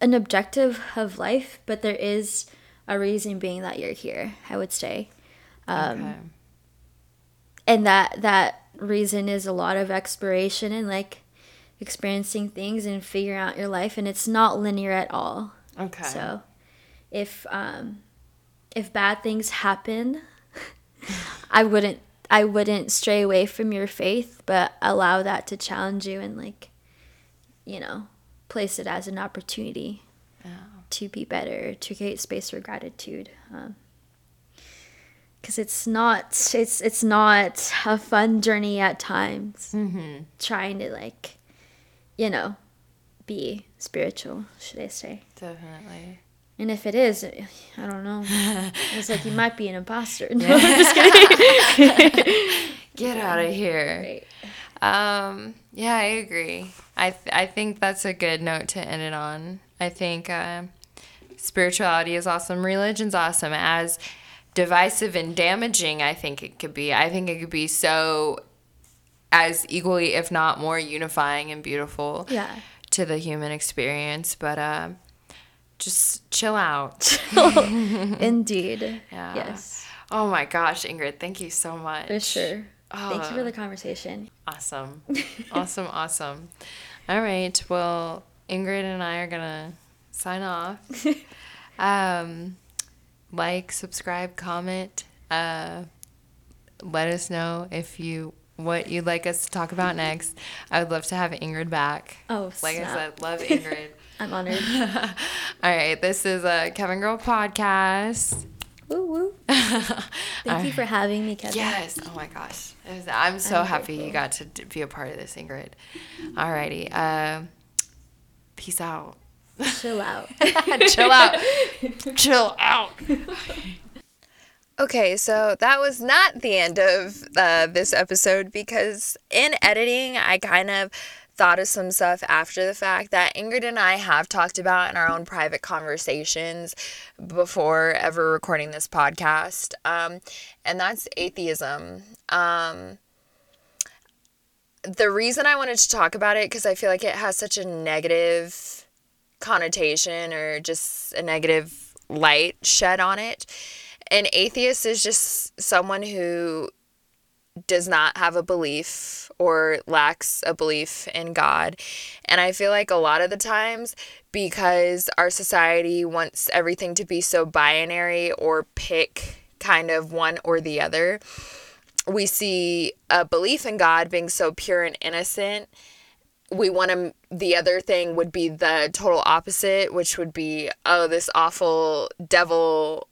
an objective of life, but there is a reason being that you're here. I would say, um, Okay. and that that reason is a lot of exploration and like experiencing things and figuring out your life, and it's not linear at all. Okay. So, if um, if bad things happen, I wouldn't I wouldn't stray away from your faith, but allow that to challenge you and like, you know, place it as an opportunity to be better, to create space for gratitude. Um, because it's not it's it's not a fun journey at times Mm-hmm. trying to like you know be spiritual should i say Definitely. and if it is, I don't know. It's like you might be an imposter. No, I'm just kidding. Get out of here. Right. Um, yeah, I agree. I th- I think that's a good note to end it on. I think uh, spirituality is awesome. Religion's awesome. As divisive and damaging, I think it could be. I think it could be so as equally, if not more, unifying and beautiful Yeah. to the human experience. But uh, just chill out. Indeed. Yeah. Yes. Oh my gosh, Ingrid, thank you so much. For sure. Thank you for Oh. the conversation. Awesome. awesome, awesome. All right. Well, Ingrid and I are going to sign off. Um, like, subscribe, comment. Uh, let us know if you what you'd like us to talk about next. I would love to have Ingrid back. Oh, Like I said, love Ingrid. I'm honored. All right, this is a Kevin Girl podcast. woo woo. Thank you for having me, Kevin. Yes. Oh my gosh. Was- I'm so I'm happy you got to be a part of this, Ingrid. Alrighty. Uh, peace out. Chill out. Chill out. Chill out. Okay, so that was not the end of uh, this episode because in editing, I kind of thought of some stuff after the fact that Ingrid and I have talked about in our own private conversations before ever recording this podcast. Um, and that's atheism. Um, the reason I wanted to talk about it because I feel like it has such a negative connotation or just a negative light shed on it. An atheist is just someone who does not have a belief or lacks a belief in God. And I feel like a lot of the times, because our society wants everything to be so binary or pick kind of one or the other, we see a belief in God being so pure and innocent we want to the other thing would be the total opposite which would be oh this awful devil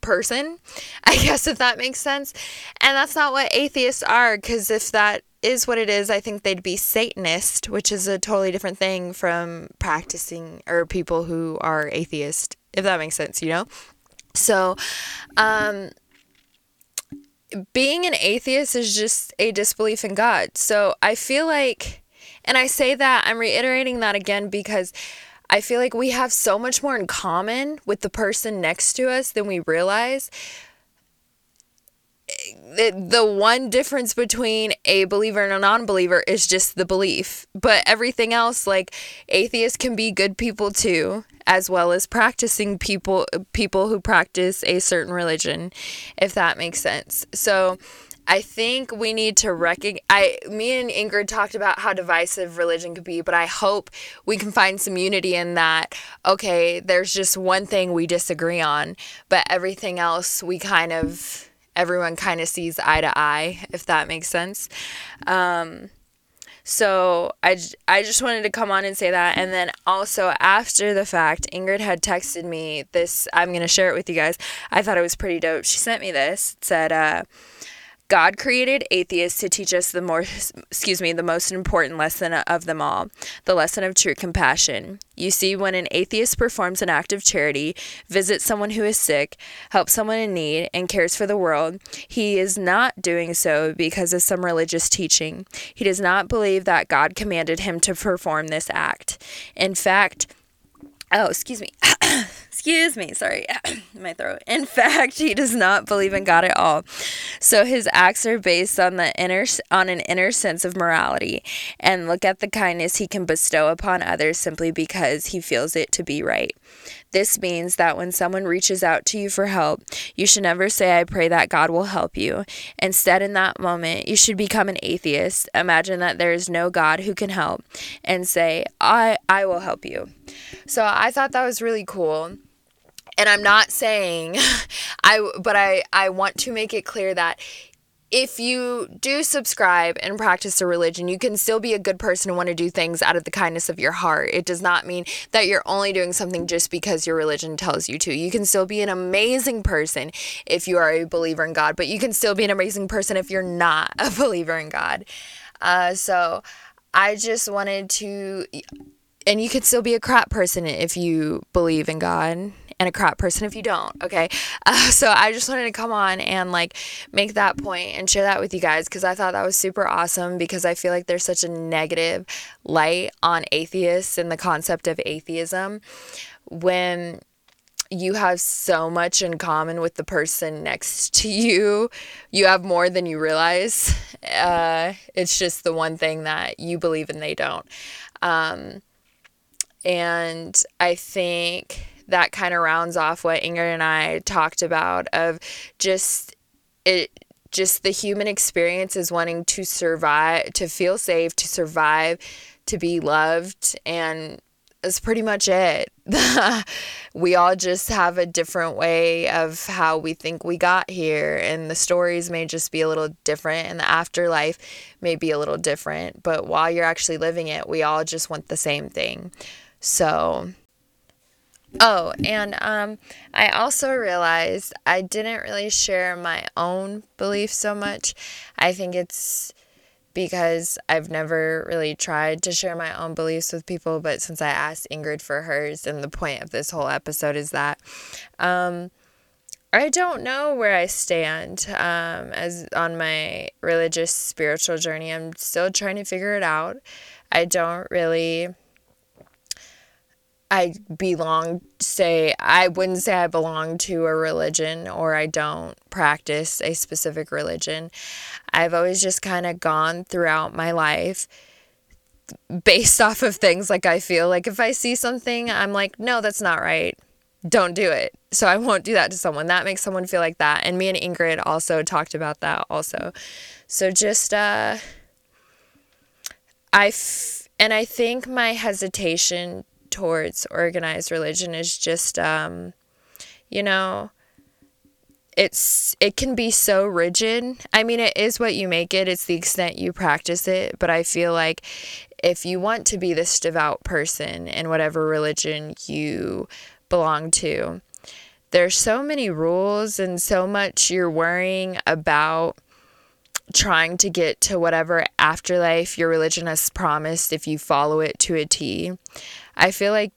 person i guess if that makes sense and that's not what atheists are because if that is what it is i think they'd be satanist which is a totally different thing from practicing or people who are atheist if that makes sense you know so um being an atheist is just a disbelief in God. So I feel like, and I say that, I'm reiterating that again because I feel like we have so much more in common with the person next to us than we realize. The, one difference between a believer and a non believer is just the belief. But everything else, like atheists can be good people too, as well as practicing people people who practice a certain religion, if that makes sense. So I think we need to recognize. I, me and Ingrid talked about how divisive religion could be, but I hope we can find some unity in that. Okay, there's just one thing we disagree on, but everything else we kind of, everyone kind of sees eye to eye, if that makes sense. Um, So I, I just wanted to come on and say that. And then also after the fact, Ingrid had texted me this. I'm going to share it with you guys. I thought it was pretty dope. She sent me this. It said, uh, God created atheists to teach us the more excuse me, the most important lesson of them all, the lesson of true compassion. You see when an atheist performs an act of charity, visits someone who is sick, helps someone in need and cares for the world, he is not doing so because of some religious teaching. He does not believe that God commanded him to perform this act. In fact, oh, excuse me. Excuse me, sorry, my throat. In fact, he does not believe in God at all. So his acts are based on the inner on an inner sense of morality and look at the kindness he can bestow upon others simply because he feels it to be right. This means that when someone reaches out to you for help, you should never say, I pray that God will help you. Instead, in that moment, you should become an atheist, imagine that there is no God who can help, and say, I, I will help you. So I thought that was really cool and I'm not saying I but I I want to make it clear that if you do subscribe and practice a religion, you can still be a good person and want to do things out of the kindness of your heart. It does not mean that you're only doing something just because your religion tells you to. You can still be an amazing person if you are a believer in God, but you can still be an amazing person if you're not a believer in God. Uh, so I just wanted to, and you could still be a crap person if you believe in God and a crap person if you don't. Okay. Uh, so I just wanted to come on and like make that point and share that with you guys because I thought that was super awesome because I feel like there's such a negative light on atheists and the concept of atheism when you have so much in common with the person next to you. You have more than you realize. Uh, it's just the one thing that you believe and they don't. Um, and I think that kind of rounds off what Ingrid and I talked about of just it just the human experience is wanting to survive, to feel safe, to survive, to be loved and that's pretty much it. we all just have a different way of how we think we got here, and the stories may just be a little different, and the afterlife may be a little different. But while you're actually living it, we all just want the same thing. So, Oh, and um, I also realized I didn't really share my own beliefs so much. I think it's because I've never really tried to share my own beliefs with people, but since I asked Ingrid for hers, and the point of this whole episode is that um, I don't know where I stand um, as on my religious spiritual journey. I'm still trying to figure it out. I don't really I belong, say, I wouldn't say I belong to a religion or I don't practice a specific religion. I've always just kind of gone throughout my life based off of things like I feel like if I see something, I'm like, no, that's not right. Don't do it. So I won't do that to someone. That makes someone feel like that. And me and Ingrid also talked about that also. So just, uh, I, f- and I think my hesitation towards organized religion is just um, you know it's it can be so rigid. I mean it is what you make it. It's the extent you practice it, but I feel like if you want to be this devout person in whatever religion you belong to, there's so many rules and so much you're worrying about trying to get to whatever afterlife your religion has promised if you follow it to a T. I feel like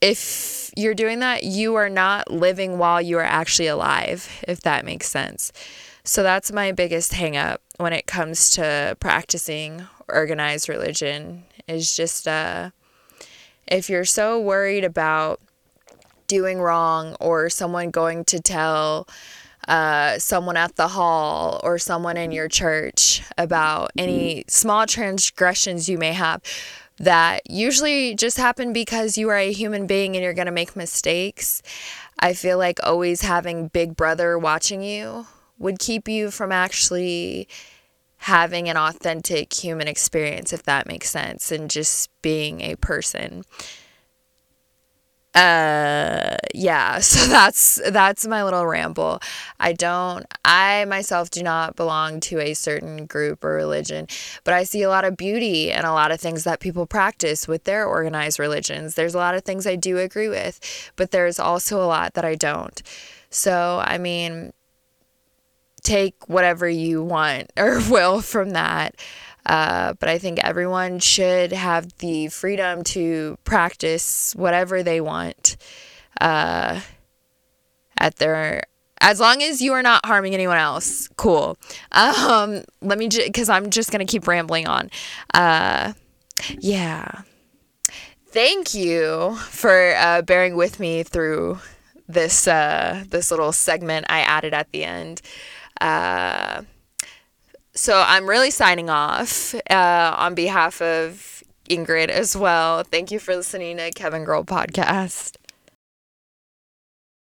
if you're doing that, you are not living while you are actually alive, if that makes sense. So that's my biggest hangup when it comes to practicing organized religion is just uh if you're so worried about doing wrong or someone going to tell uh, someone at the hall or someone in your church about any small transgressions you may have, that usually just happen because you are a human being and you're going to make mistakes. I feel like always having Big Brother watching you would keep you from actually having an authentic human experience, if that makes sense, and just being a person. Uh yeah so that's that's my little ramble. I don't i myself do not belong to a certain group or religion but i see a lot of beauty and a lot of things that people practice with their organized religions. There's a lot of things i do agree with but there's also a lot that i don't. So i mean take whatever you want or will from that uh, but I think everyone should have the freedom to practice whatever they want uh, at their as long as you are not harming anyone else cool. Um, let me because i'm just gonna keep rambling on. Uh, yeah. Thank you for uh, bearing with me through this uh, this little segment i added at the end. Uh, so I'm really signing off uh, on behalf of Ingrid as well. Thank you for listening to Kevin Girl Podcast.